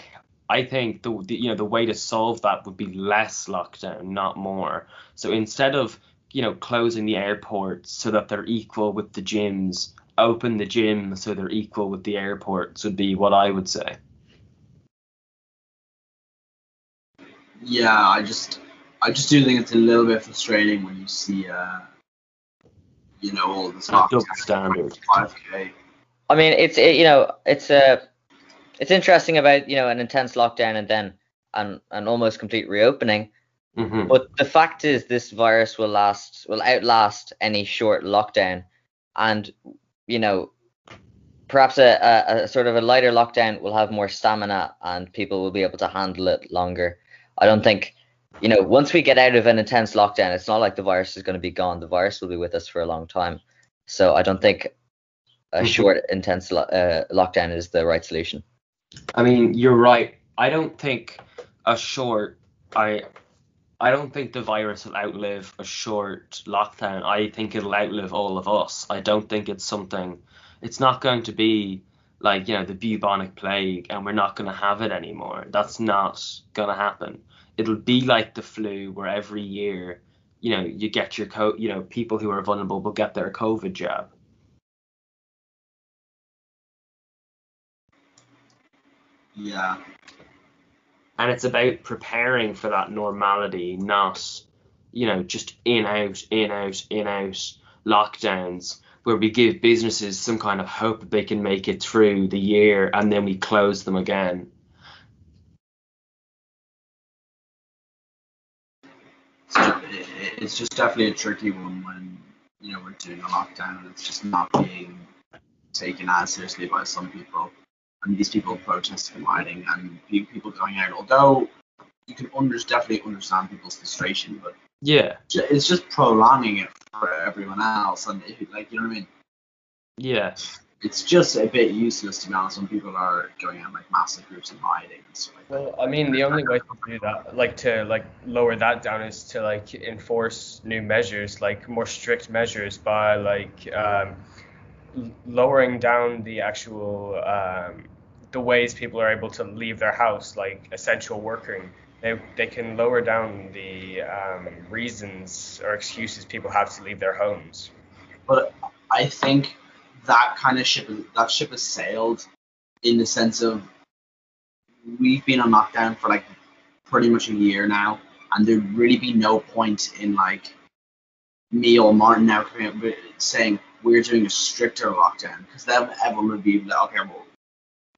I think the, the you know the way to solve that would be less lockdown, not more. So instead of you know closing the airports so that they're equal with the gyms, open the gyms so they're equal with the airports would be what I would say. Yeah, I just, I just do think it's a little bit frustrating when you see, uh, you know, all the Double lockdown, standard. 5k. I mean, it's it, you know, it's uh, it's interesting about you know an intense lockdown and then an an almost complete reopening. hmm But the fact is, this virus will last, will outlast any short lockdown, and you know, perhaps a, a, a sort of a lighter lockdown will have more stamina, and people will be able to handle it longer. I don't think, you know, once we get out of an intense lockdown, it's not like the virus is going to be gone. The virus will be with us for a long time. So I don't think a Mhm. short, intense lo- uh, lockdown is the right solution. I mean, you're right. I don't think a short I I don't think the virus will outlive a short lockdown. I think it'll outlive all of us. I don't think it's something it's not going to be like, you know, the bubonic plague and we're not going to have it anymore. That's not going to happen. It'll be like the flu where every year, you know, you get your co you know, people who are vulnerable will get their COVID jab. Yeah, and it's about preparing for that normality, not you know just in out in out in out lockdowns where we give businesses some kind of hope they can make it through the year and then we close them again. it's just, it's just definitely a tricky one when you know we're doing a lockdown and it's just not being taken as seriously by some people, and these people protesting and rioting and people going out. Although you can under, definitely understand people's frustration, but Yeah, it's just prolonging it for everyone else, and it, like you know what I mean. yeah, It's just a bit useless to be honest when people are going out like massive groups and rioting and stuff like that. Well, I mean, the only way to do that, like to like lower that down, is to like enforce new measures, like more strict measures by like um, l- lowering down the actual um, the ways people are able to leave their house, like essential working. They they can lower down the um, reasons or excuses people have to leave their homes. But I think that kind of ship that ship has sailed in the sense of we've been on lockdown for like pretty much a year now, and there'd really be no point in like me or Martin now saying we're doing a stricter lockdown because then everyone would be like, okay, well,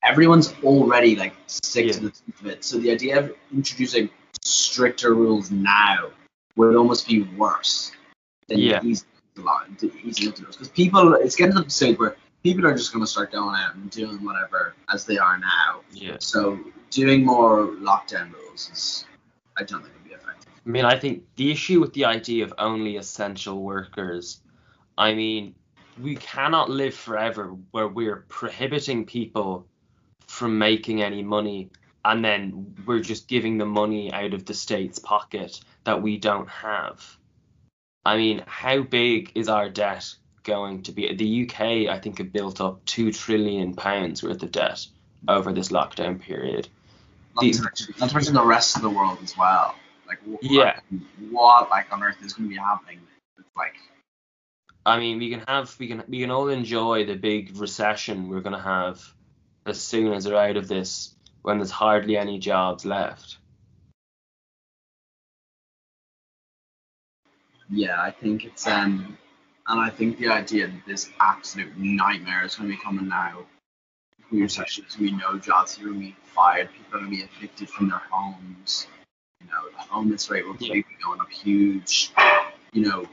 everyone's already like sick Yeah. to the teeth of it. So the idea of introducing stricter rules now would almost be worse than Yeah. easing the easing into those because people, it's getting to the point where people are just going to start going out and doing whatever as they are now. yeah. So doing more lockdown rules is, I don't think would be effective. I mean, I think the issue with the idea of only essential workers, I mean, we cannot live forever where we're prohibiting people from making any money and then we're just giving the money out of the state's pocket that we don't have. I mean, how big is our debt going to be? The UK, I think, have built up two trillion pounds worth of debt over this lockdown period. Not, The- to, mention- not to mention the rest of the world as well. Like, wh- Yeah. what like on earth is going to be happening? With, like, I mean, we can have we can we can all enjoy the big recession we're gonna have as soon as we're out of this when there's hardly any jobs left. Yeah, I think it's um, and I think the idea that this absolute nightmare is going to be coming now. We recessions, we know jobs are going to be fired, people are going to be evicted from their homes. You know, the homeless rate will Yeah. going up huge. You know,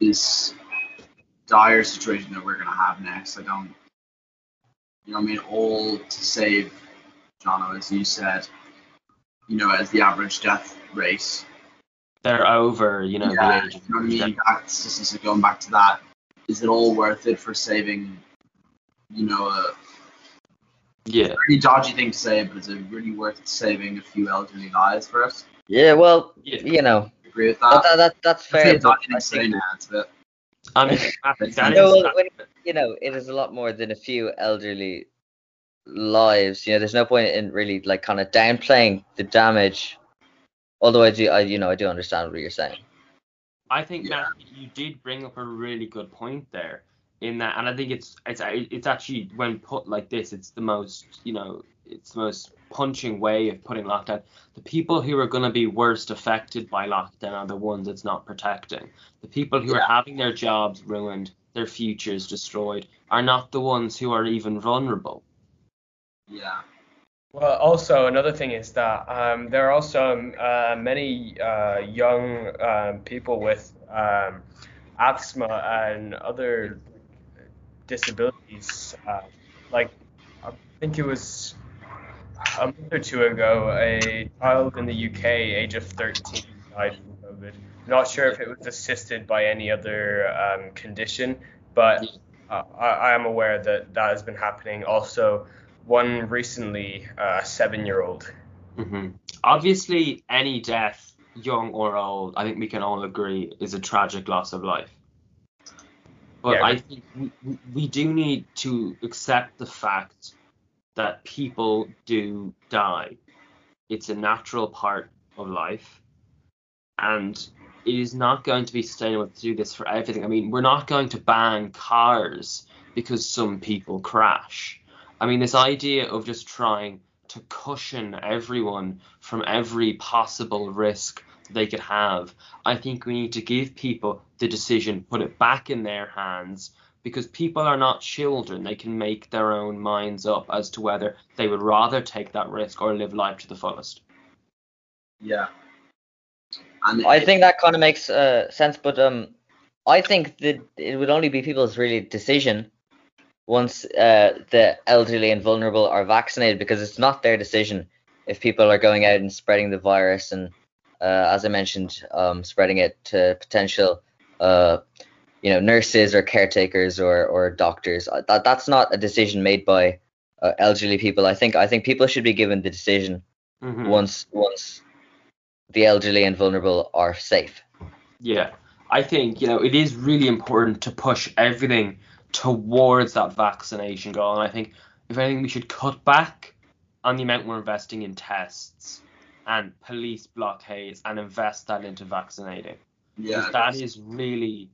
this dire situation that we're going to have next. I don't, you know, I mean, all to save, Jono, as you said, you know, as the average death rate They're over, you know, yeah, the age you know what I mean? That's just so going back to that. Is it all worth it for saving, you know, a Yeah. pretty dodgy thing to say, but is it really worth saving a few elderly lives for us? Yeah, well, Yeah. you know, Agree with that, that? that, that, that's It's fair. a dodgy thing to say now. It's a bit. I mean, Matthew, that No, is, well, when, you know, it is a lot more than a few elderly lives. You know, there's no point in really like kind of downplaying the damage. Although I do, I you know, I do understand what you're saying. I think Yeah. Matthew, you did bring up a really good point there. In that, and I think it's it's it's actually when put like this, it's the most you know it's the most punching way of putting lockdown. The people who are going to be worst affected by lockdown are the ones it's not protecting. The people who are having their jobs ruined, their futures destroyed, are not the ones who are even vulnerable. Yeah. Well, also another thing is that um, there are also uh, many uh, young um, people with um, asthma and other disabilities. Uh, like I think it was a month or two ago, a child in the UK, age of 13, died from COVID. Not sure if it was assisted by any other um, condition, but uh, I, I am aware that that has been happening. Also, one recently, uh, a seven-year-old. hmm Obviously, any death, young or old, I think we can all agree is a tragic loss of life. But Yeah. I think we- we do need to accept the fact that people do die. It's a natural part of life. And it is not going to be sustainable to do this for everything. I mean, we're not going to ban cars because some people crash. I mean, this idea of just trying to cushion everyone from every possible risk they could have, I think we need to give people the decision, put it back in their hands, because people are not children. They can make their own minds up as to whether they would rather take that risk or live life to the fullest. Yeah. And I it- think that kind of makes uh, sense, but um, I think that it would only be people's really decision once uh, the elderly and vulnerable are vaccinated, because it's not their decision if people are going out and spreading the virus and, uh, as I mentioned, um, spreading it to potential, uh, you know, nurses or caretakers or or doctors. Uh, That that's not a decision made by uh, elderly people. I think I think people should be given the decision Mhm. once once the elderly and vulnerable are safe. Yeah, I think you know it is really important to push everything towards that vaccination goal, and I think if anything, we should cut back on the amount we're investing in tests and police blockades and invest that into vaccinating. yeah, that is really,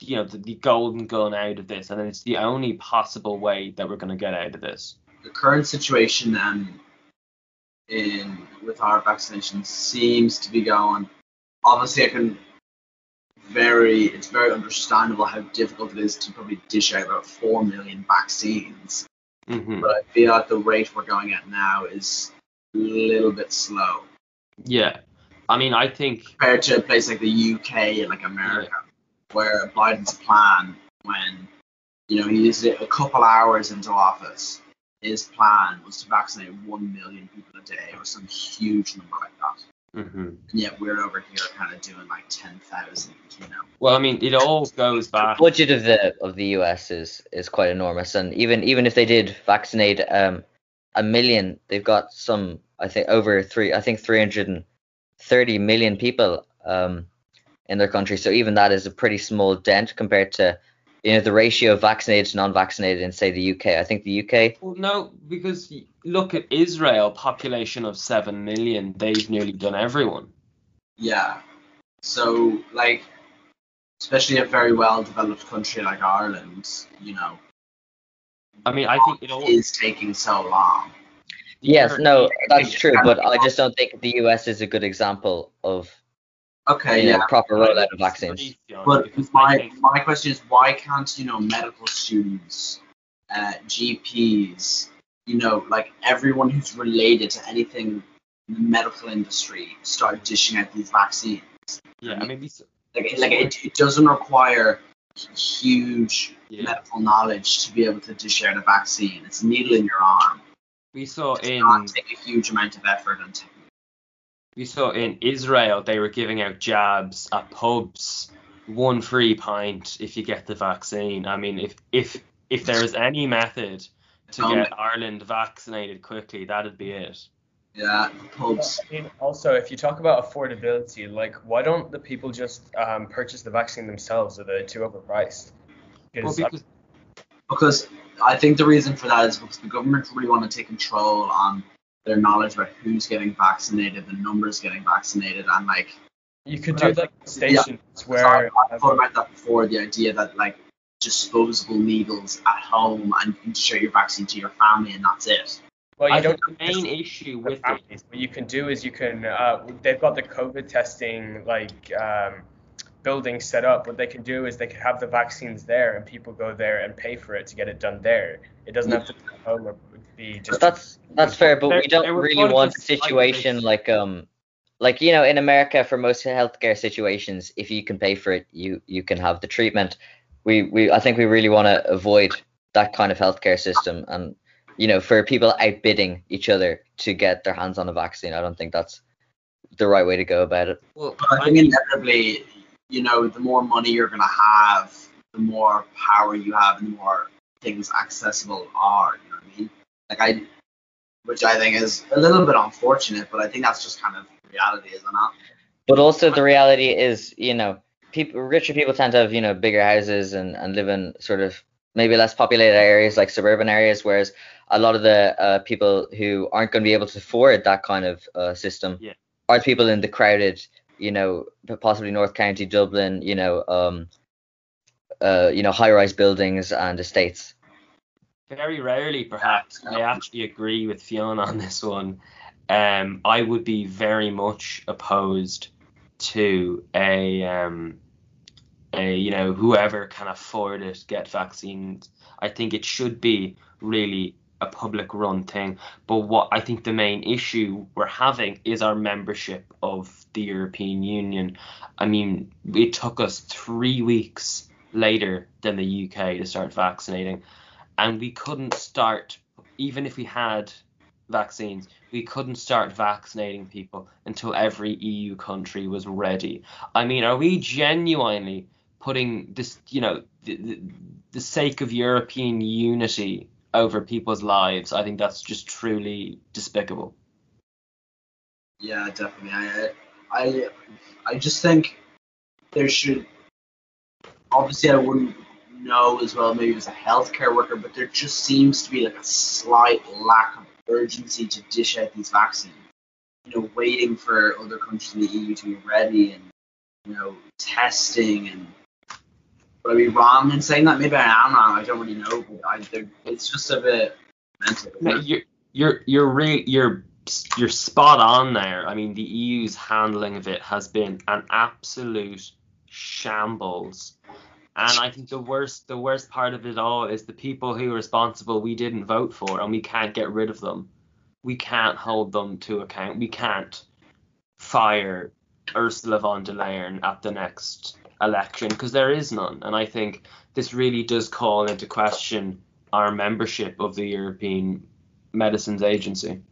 you know, the, the golden gun out of this, and it's the only possible way that we're going to get out of this. the current situation um, in with our vaccinations seems to be going. Obviously, I can very it's very understandable how difficult it is to probably dish out about four million vaccines. hmm But I feel like the rate we're going at now is a little bit slow Yeah, I mean, I think compared to a place like the UK and like America, where Biden's plan when you know he's a couple hours into office, his plan was to vaccinate one million people a day or some huge number like that. hmm And yet we're over here kind of doing like ten thousand, you know. well, I mean, it all goes back. budget of the of the US is is quite enormous, and even even if they did vaccinate um a million, they've got some I think over three I think three hundred and thirty million people um in their country. So even that is a pretty small dent compared to you know the ratio of vaccinated to non-vaccinated in say the UK. I think the UK Well, no, because look at Israel, population of seven million. They've nearly done everyone. Yeah. So like, especially a very well developed country like Ireland, you know, I mean, I think it all. is taking so long. Yes, no, that's true, but I just don't think the US is a good example of Okay, you know, yeah. proper I rollout of vaccines. But my my question is, why can't you know medical students, uh, GPs, you know, like everyone who's related to anything in the medical industry start dishing out these vaccines? yeah, I mean, we, Like, like it, it doesn't require huge yeah. medical knowledge to be able to dish out a vaccine. It's a needle in your arm. we saw It does in not take a huge amount of effort and technique. We saw in Israel they were giving out jabs at pubs, one free pint if you get the vaccine. I mean, if if if there is any method to Um, get Ireland vaccinated quickly, that'd be it. Yeah, pubs. I mean, also, if you talk about affordability, like, why don't the people just um, purchase the vaccine themselves? Are they too overpriced? Well, Because, because because I think the reason for that is because the government really want to take control on their knowledge about who's getting vaccinated, the numbers getting vaccinated, and like you could do I like stations so where I, I thought about that before. The idea that like disposable needles at home and you can share your vaccine to your family and that's it. well, you I don't think the main issue with it. What you can do is you can uh, they've got the COVID testing like um, building set up. What they can do is they can have the vaccines there and people go there and pay for it to get it done there. It doesn't have to be home or be just. But that's that's fair, but There- we don't really want a situation like um like you know in America for most healthcare situations, if you can pay for it, you you can have the treatment. We we I think we really want to avoid that kind of healthcare system, and you know for people outbidding each other to get their hands on a vaccine, I don't think that's the right way to go about it. well, I I think inevitably, you know, the more money you're gonna have, the more power you have, and the more things accessible are. You know what I mean? Like I, which I think is a little bit unfortunate, but I think that's just kind of reality, isn't it? But also the reality is, you know, people richer people tend to have, you know, bigger houses and, and live in sort of maybe less populated areas like suburban areas, whereas a lot of the uh, people who aren't going to be able to afford that kind of uh, system Yeah. are people in the crowded, you know, possibly North County, Dublin, you know, um, uh, you know, high-rise buildings and estates. very rarely, perhaps, I actually agree with Fiona on this one. Um, I would be very much opposed to a um, a you know whoever can afford it get vaccines. I think it should be really a public run thing. But what I think the main issue we're having is our membership of the European Union. I mean, it took us three weeks later than the UK to start vaccinating, and we couldn't start even if we had vaccines, we couldn't start vaccinating people until every EU country was ready. I mean, are we genuinely putting this, you know, the, the, the sake of European unity over people's lives? I think that's just truly despicable. Yeah, definitely. I, I, I just think there should. Obviously, I wouldn't know as well. Maybe as a healthcare worker, but there just seems to be like a slight lack of urgency to dish out these vaccines. You know, waiting for other countries in the EU to be ready, and you know, testing and. Would I be wrong in saying that? Maybe I am wrong. I don't really know, but I, it's just a bit mental. No. You're you're you're re- you're you're spot on there. I mean, the EU's handling of it has been an absolute shambles. And I think the worst the worst part of it all is the people who are responsible we didn't vote for and we can't get rid of them. We can't hold them to account. We can't fire Ursula von der Leyen at the next election because there is none. And I think this really does call into question our membership of the European Medicines Agency.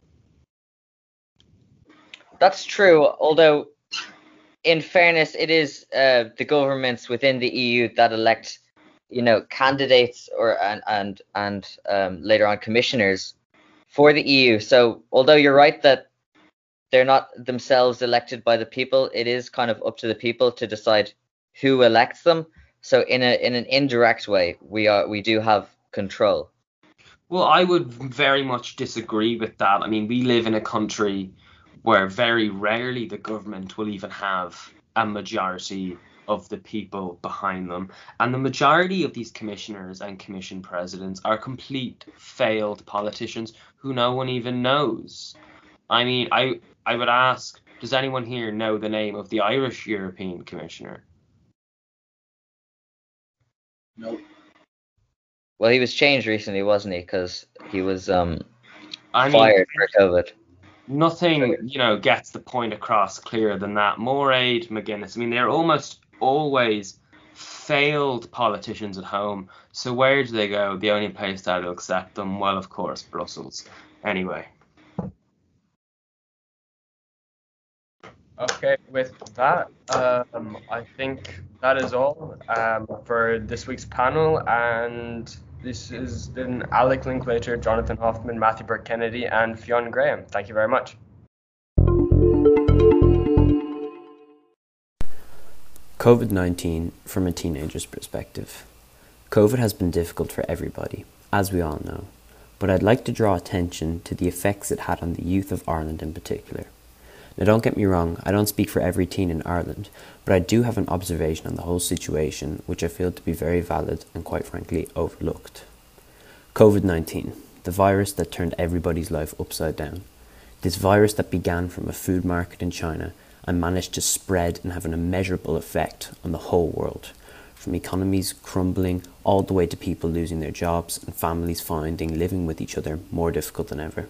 That's true, although in fairness, it is uh, the governments within the EU that elect, you know, candidates or and and and um, later on commissioners for the EU. So although you're right that they're not themselves elected by the people, it is kind of up to the people to decide who elects them. So in a in an indirect way, we are we do have control. Well, I would very much disagree with that. I mean, we live in a country where very rarely the government will even have a majority of the people behind them. And the majority of these commissioners and commission presidents are complete failed politicians who no one even knows. I mean, I I would ask, Does anyone here know the name of the Irish European Commissioner? Nope. Well, he was changed recently, wasn't he? Because he was um I mean, fired for COVID. Nothing, you know, gets the point across clearer than that. Mairead, McGuinness. I mean, they're almost always failed politicians at home. So where do they go? The only place that'll accept them, well, of course, Brussels. Anyway. Okay, with that, um, I think that is all um, for this week's panel. And this has been Alec Linklater, Jonathan Hoffman, Matthew Burke Kennedy, and Fionn Graham. Thank you very much. COVID 19 from a teenager's perspective. COVID has been difficult for everybody, as we all know, but I'd like to draw attention to the effects it had on the youth of Ireland in particular. Now, don't get me wrong, I don't speak for every teen in Ireland, but I do have an observation on the whole situation which I feel to be very valid and quite frankly overlooked. COVID 19, the virus that turned everybody's life upside down. This virus that began from a food market in China and managed to spread and have an immeasurable effect on the whole world, from economies crumbling all the way to people losing their jobs and families finding living with each other more difficult than ever.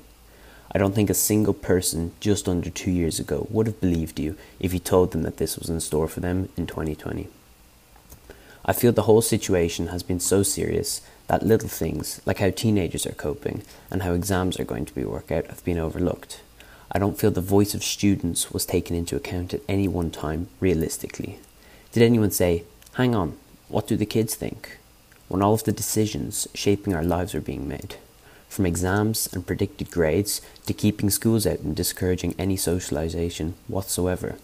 I don't think a single person just under two years ago would have believed you if you told them that this was in store for them in 2020. I feel the whole situation has been so serious that little things, like how teenagers are coping and how exams are going to be worked out, have been overlooked. I don't feel the voice of students was taken into account at any one time realistically. Did anyone say, hang on, what do the kids think? When all of the decisions shaping our lives are being made. From exams and predicted grades to keeping schools out and discouraging any socialisation whatsoever.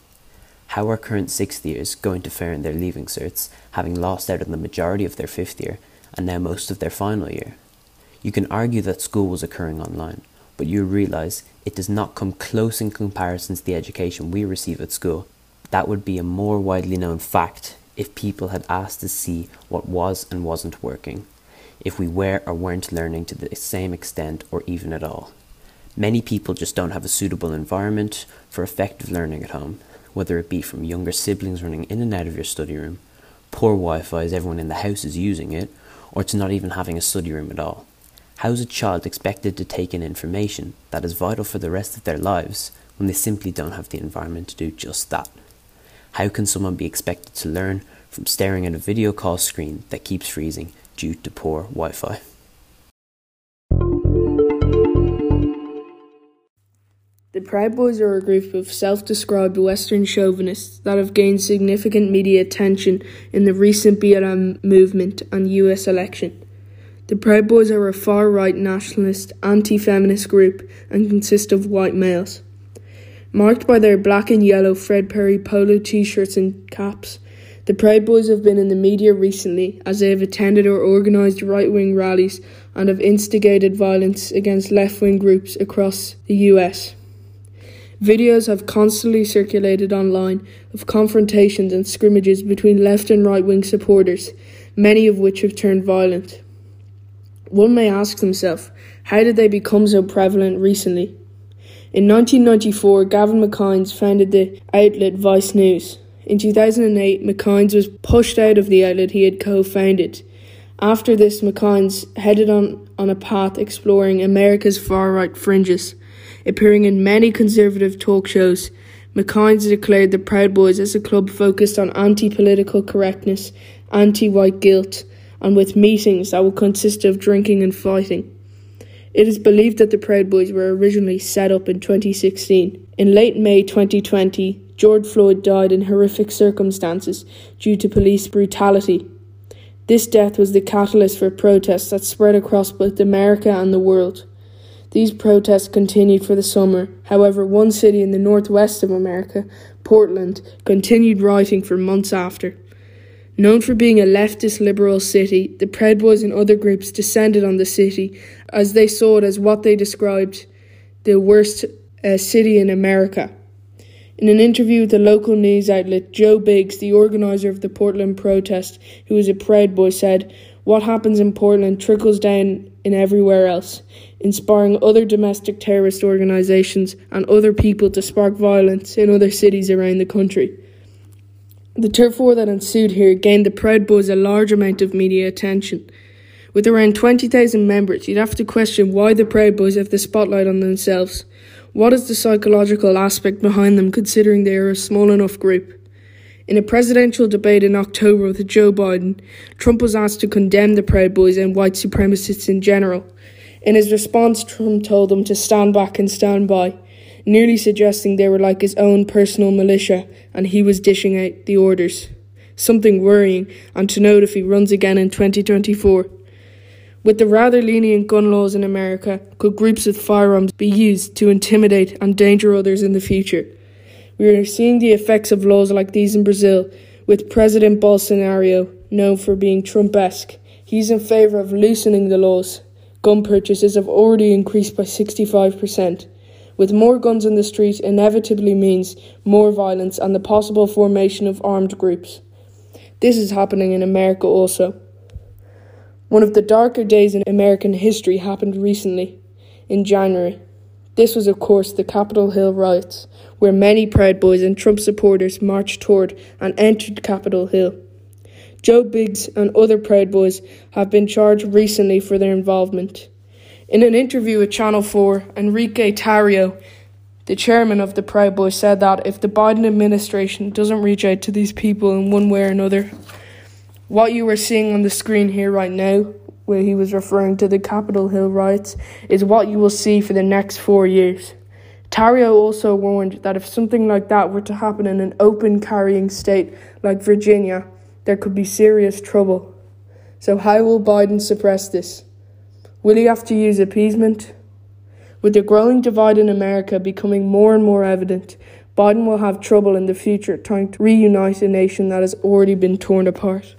How are current sixth years going to fare in their leaving certs, having lost out on the majority of their fifth year and now most of their final year? You can argue that school was occurring online, but you realise it does not come close in comparison to the education we receive at school. That would be a more widely known fact if people had asked to see what was and wasn't working, if we were or weren't learning to the same extent or even at all. Many people just don't have a suitable environment for effective learning at home, whether it be from younger siblings running in and out of your study room, poor Wi Fi as everyone in the house is using it, or to not even having a study room at all. How is a child expected to take in information that is vital for the rest of their lives when they simply don't have the environment to do just that? How can someone be expected to learn from staring at a video call screen that keeps freezing due to poor Wi Fi? The Proud Boys are a group of self described Western chauvinists that have gained significant media attention in the recent BLM movement and US election. The Proud Boys are a far right nationalist, anti feminist group and consist of white males. Marked by their black and yellow Fred Perry polo t shirts and caps, the Proud Boys have been in the media recently as they have attended or organised right wing rallies and have instigated violence against left wing groups across the US. Videos have constantly circulated online of confrontations and scrimmages between left and right wing supporters, many of which have turned violent. One may ask themselves, how did they become so prevalent recently? In 1994, Gavin McInnes founded the outlet Vice News. In 2008, McInnes was pushed out of the outlet he had co founded. After this, McInnes headed on, on a path exploring America's far right fringes. Appearing in many conservative talk shows, McInnes declared the Proud Boys as a club focused on anti political correctness, anti white guilt, and with meetings that would consist of drinking and fighting. It is believed that the Proud Boys were originally set up in 2016. In late May 2020, George Floyd died in horrific circumstances due to police brutality. This death was the catalyst for protests that spread across both America and the world. These protests continued for the summer. However, one city in the northwest of America, Portland, continued rioting for months after. Known for being a leftist liberal city, the Proud Boys and other groups descended on the city as they saw it as what they described the worst uh, city in America. In an interview with the local news outlet, Joe Biggs, the organizer of the Portland protest, who was a Proud Boy, said, What happens in Portland trickles down in everywhere else, inspiring other domestic terrorist organizations and other people to spark violence in other cities around the country. The turf war that ensued here gained the Proud Boys a large amount of media attention. With around 20,000 members, you'd have to question why the Proud Boys have the spotlight on themselves. What is the psychological aspect behind them, considering they are a small enough group? In a presidential debate in October with Joe Biden, Trump was asked to condemn the Proud Boys and white supremacists in general. In his response, Trump told them to stand back and stand by, nearly suggesting they were like his own personal militia and he was dishing out the orders. Something worrying, and to note if he runs again in 2024. With the rather lenient gun laws in America, could groups with firearms be used to intimidate and endanger others in the future? We are seeing the effects of laws like these in Brazil, with President Bolsonaro known for being Trump-esque. He's in favour of loosening the laws. Gun purchases have already increased by 65%. With more guns in the street inevitably means more violence and the possible formation of armed groups. This is happening in America also. One of the darker days in American history happened recently, in January. This was, of course, the Capitol Hill riots, where many Proud Boys and Trump supporters marched toward and entered Capitol Hill. Joe Biggs and other Proud Boys have been charged recently for their involvement. In an interview with Channel 4, Enrique Tarrio, the chairman of the Proud Boys, said that if the Biden administration doesn't reach out to these people in one way or another, what you are seeing on the screen here right now where he was referring to the Capitol Hill riots, is what you will see for the next four years. Tarrio also warned that if something like that were to happen in an open carrying state like Virginia, there could be serious trouble. So, how will Biden suppress this? Will he have to use appeasement? With the growing divide in America becoming more and more evident, Biden will have trouble in the future trying to reunite a nation that has already been torn apart.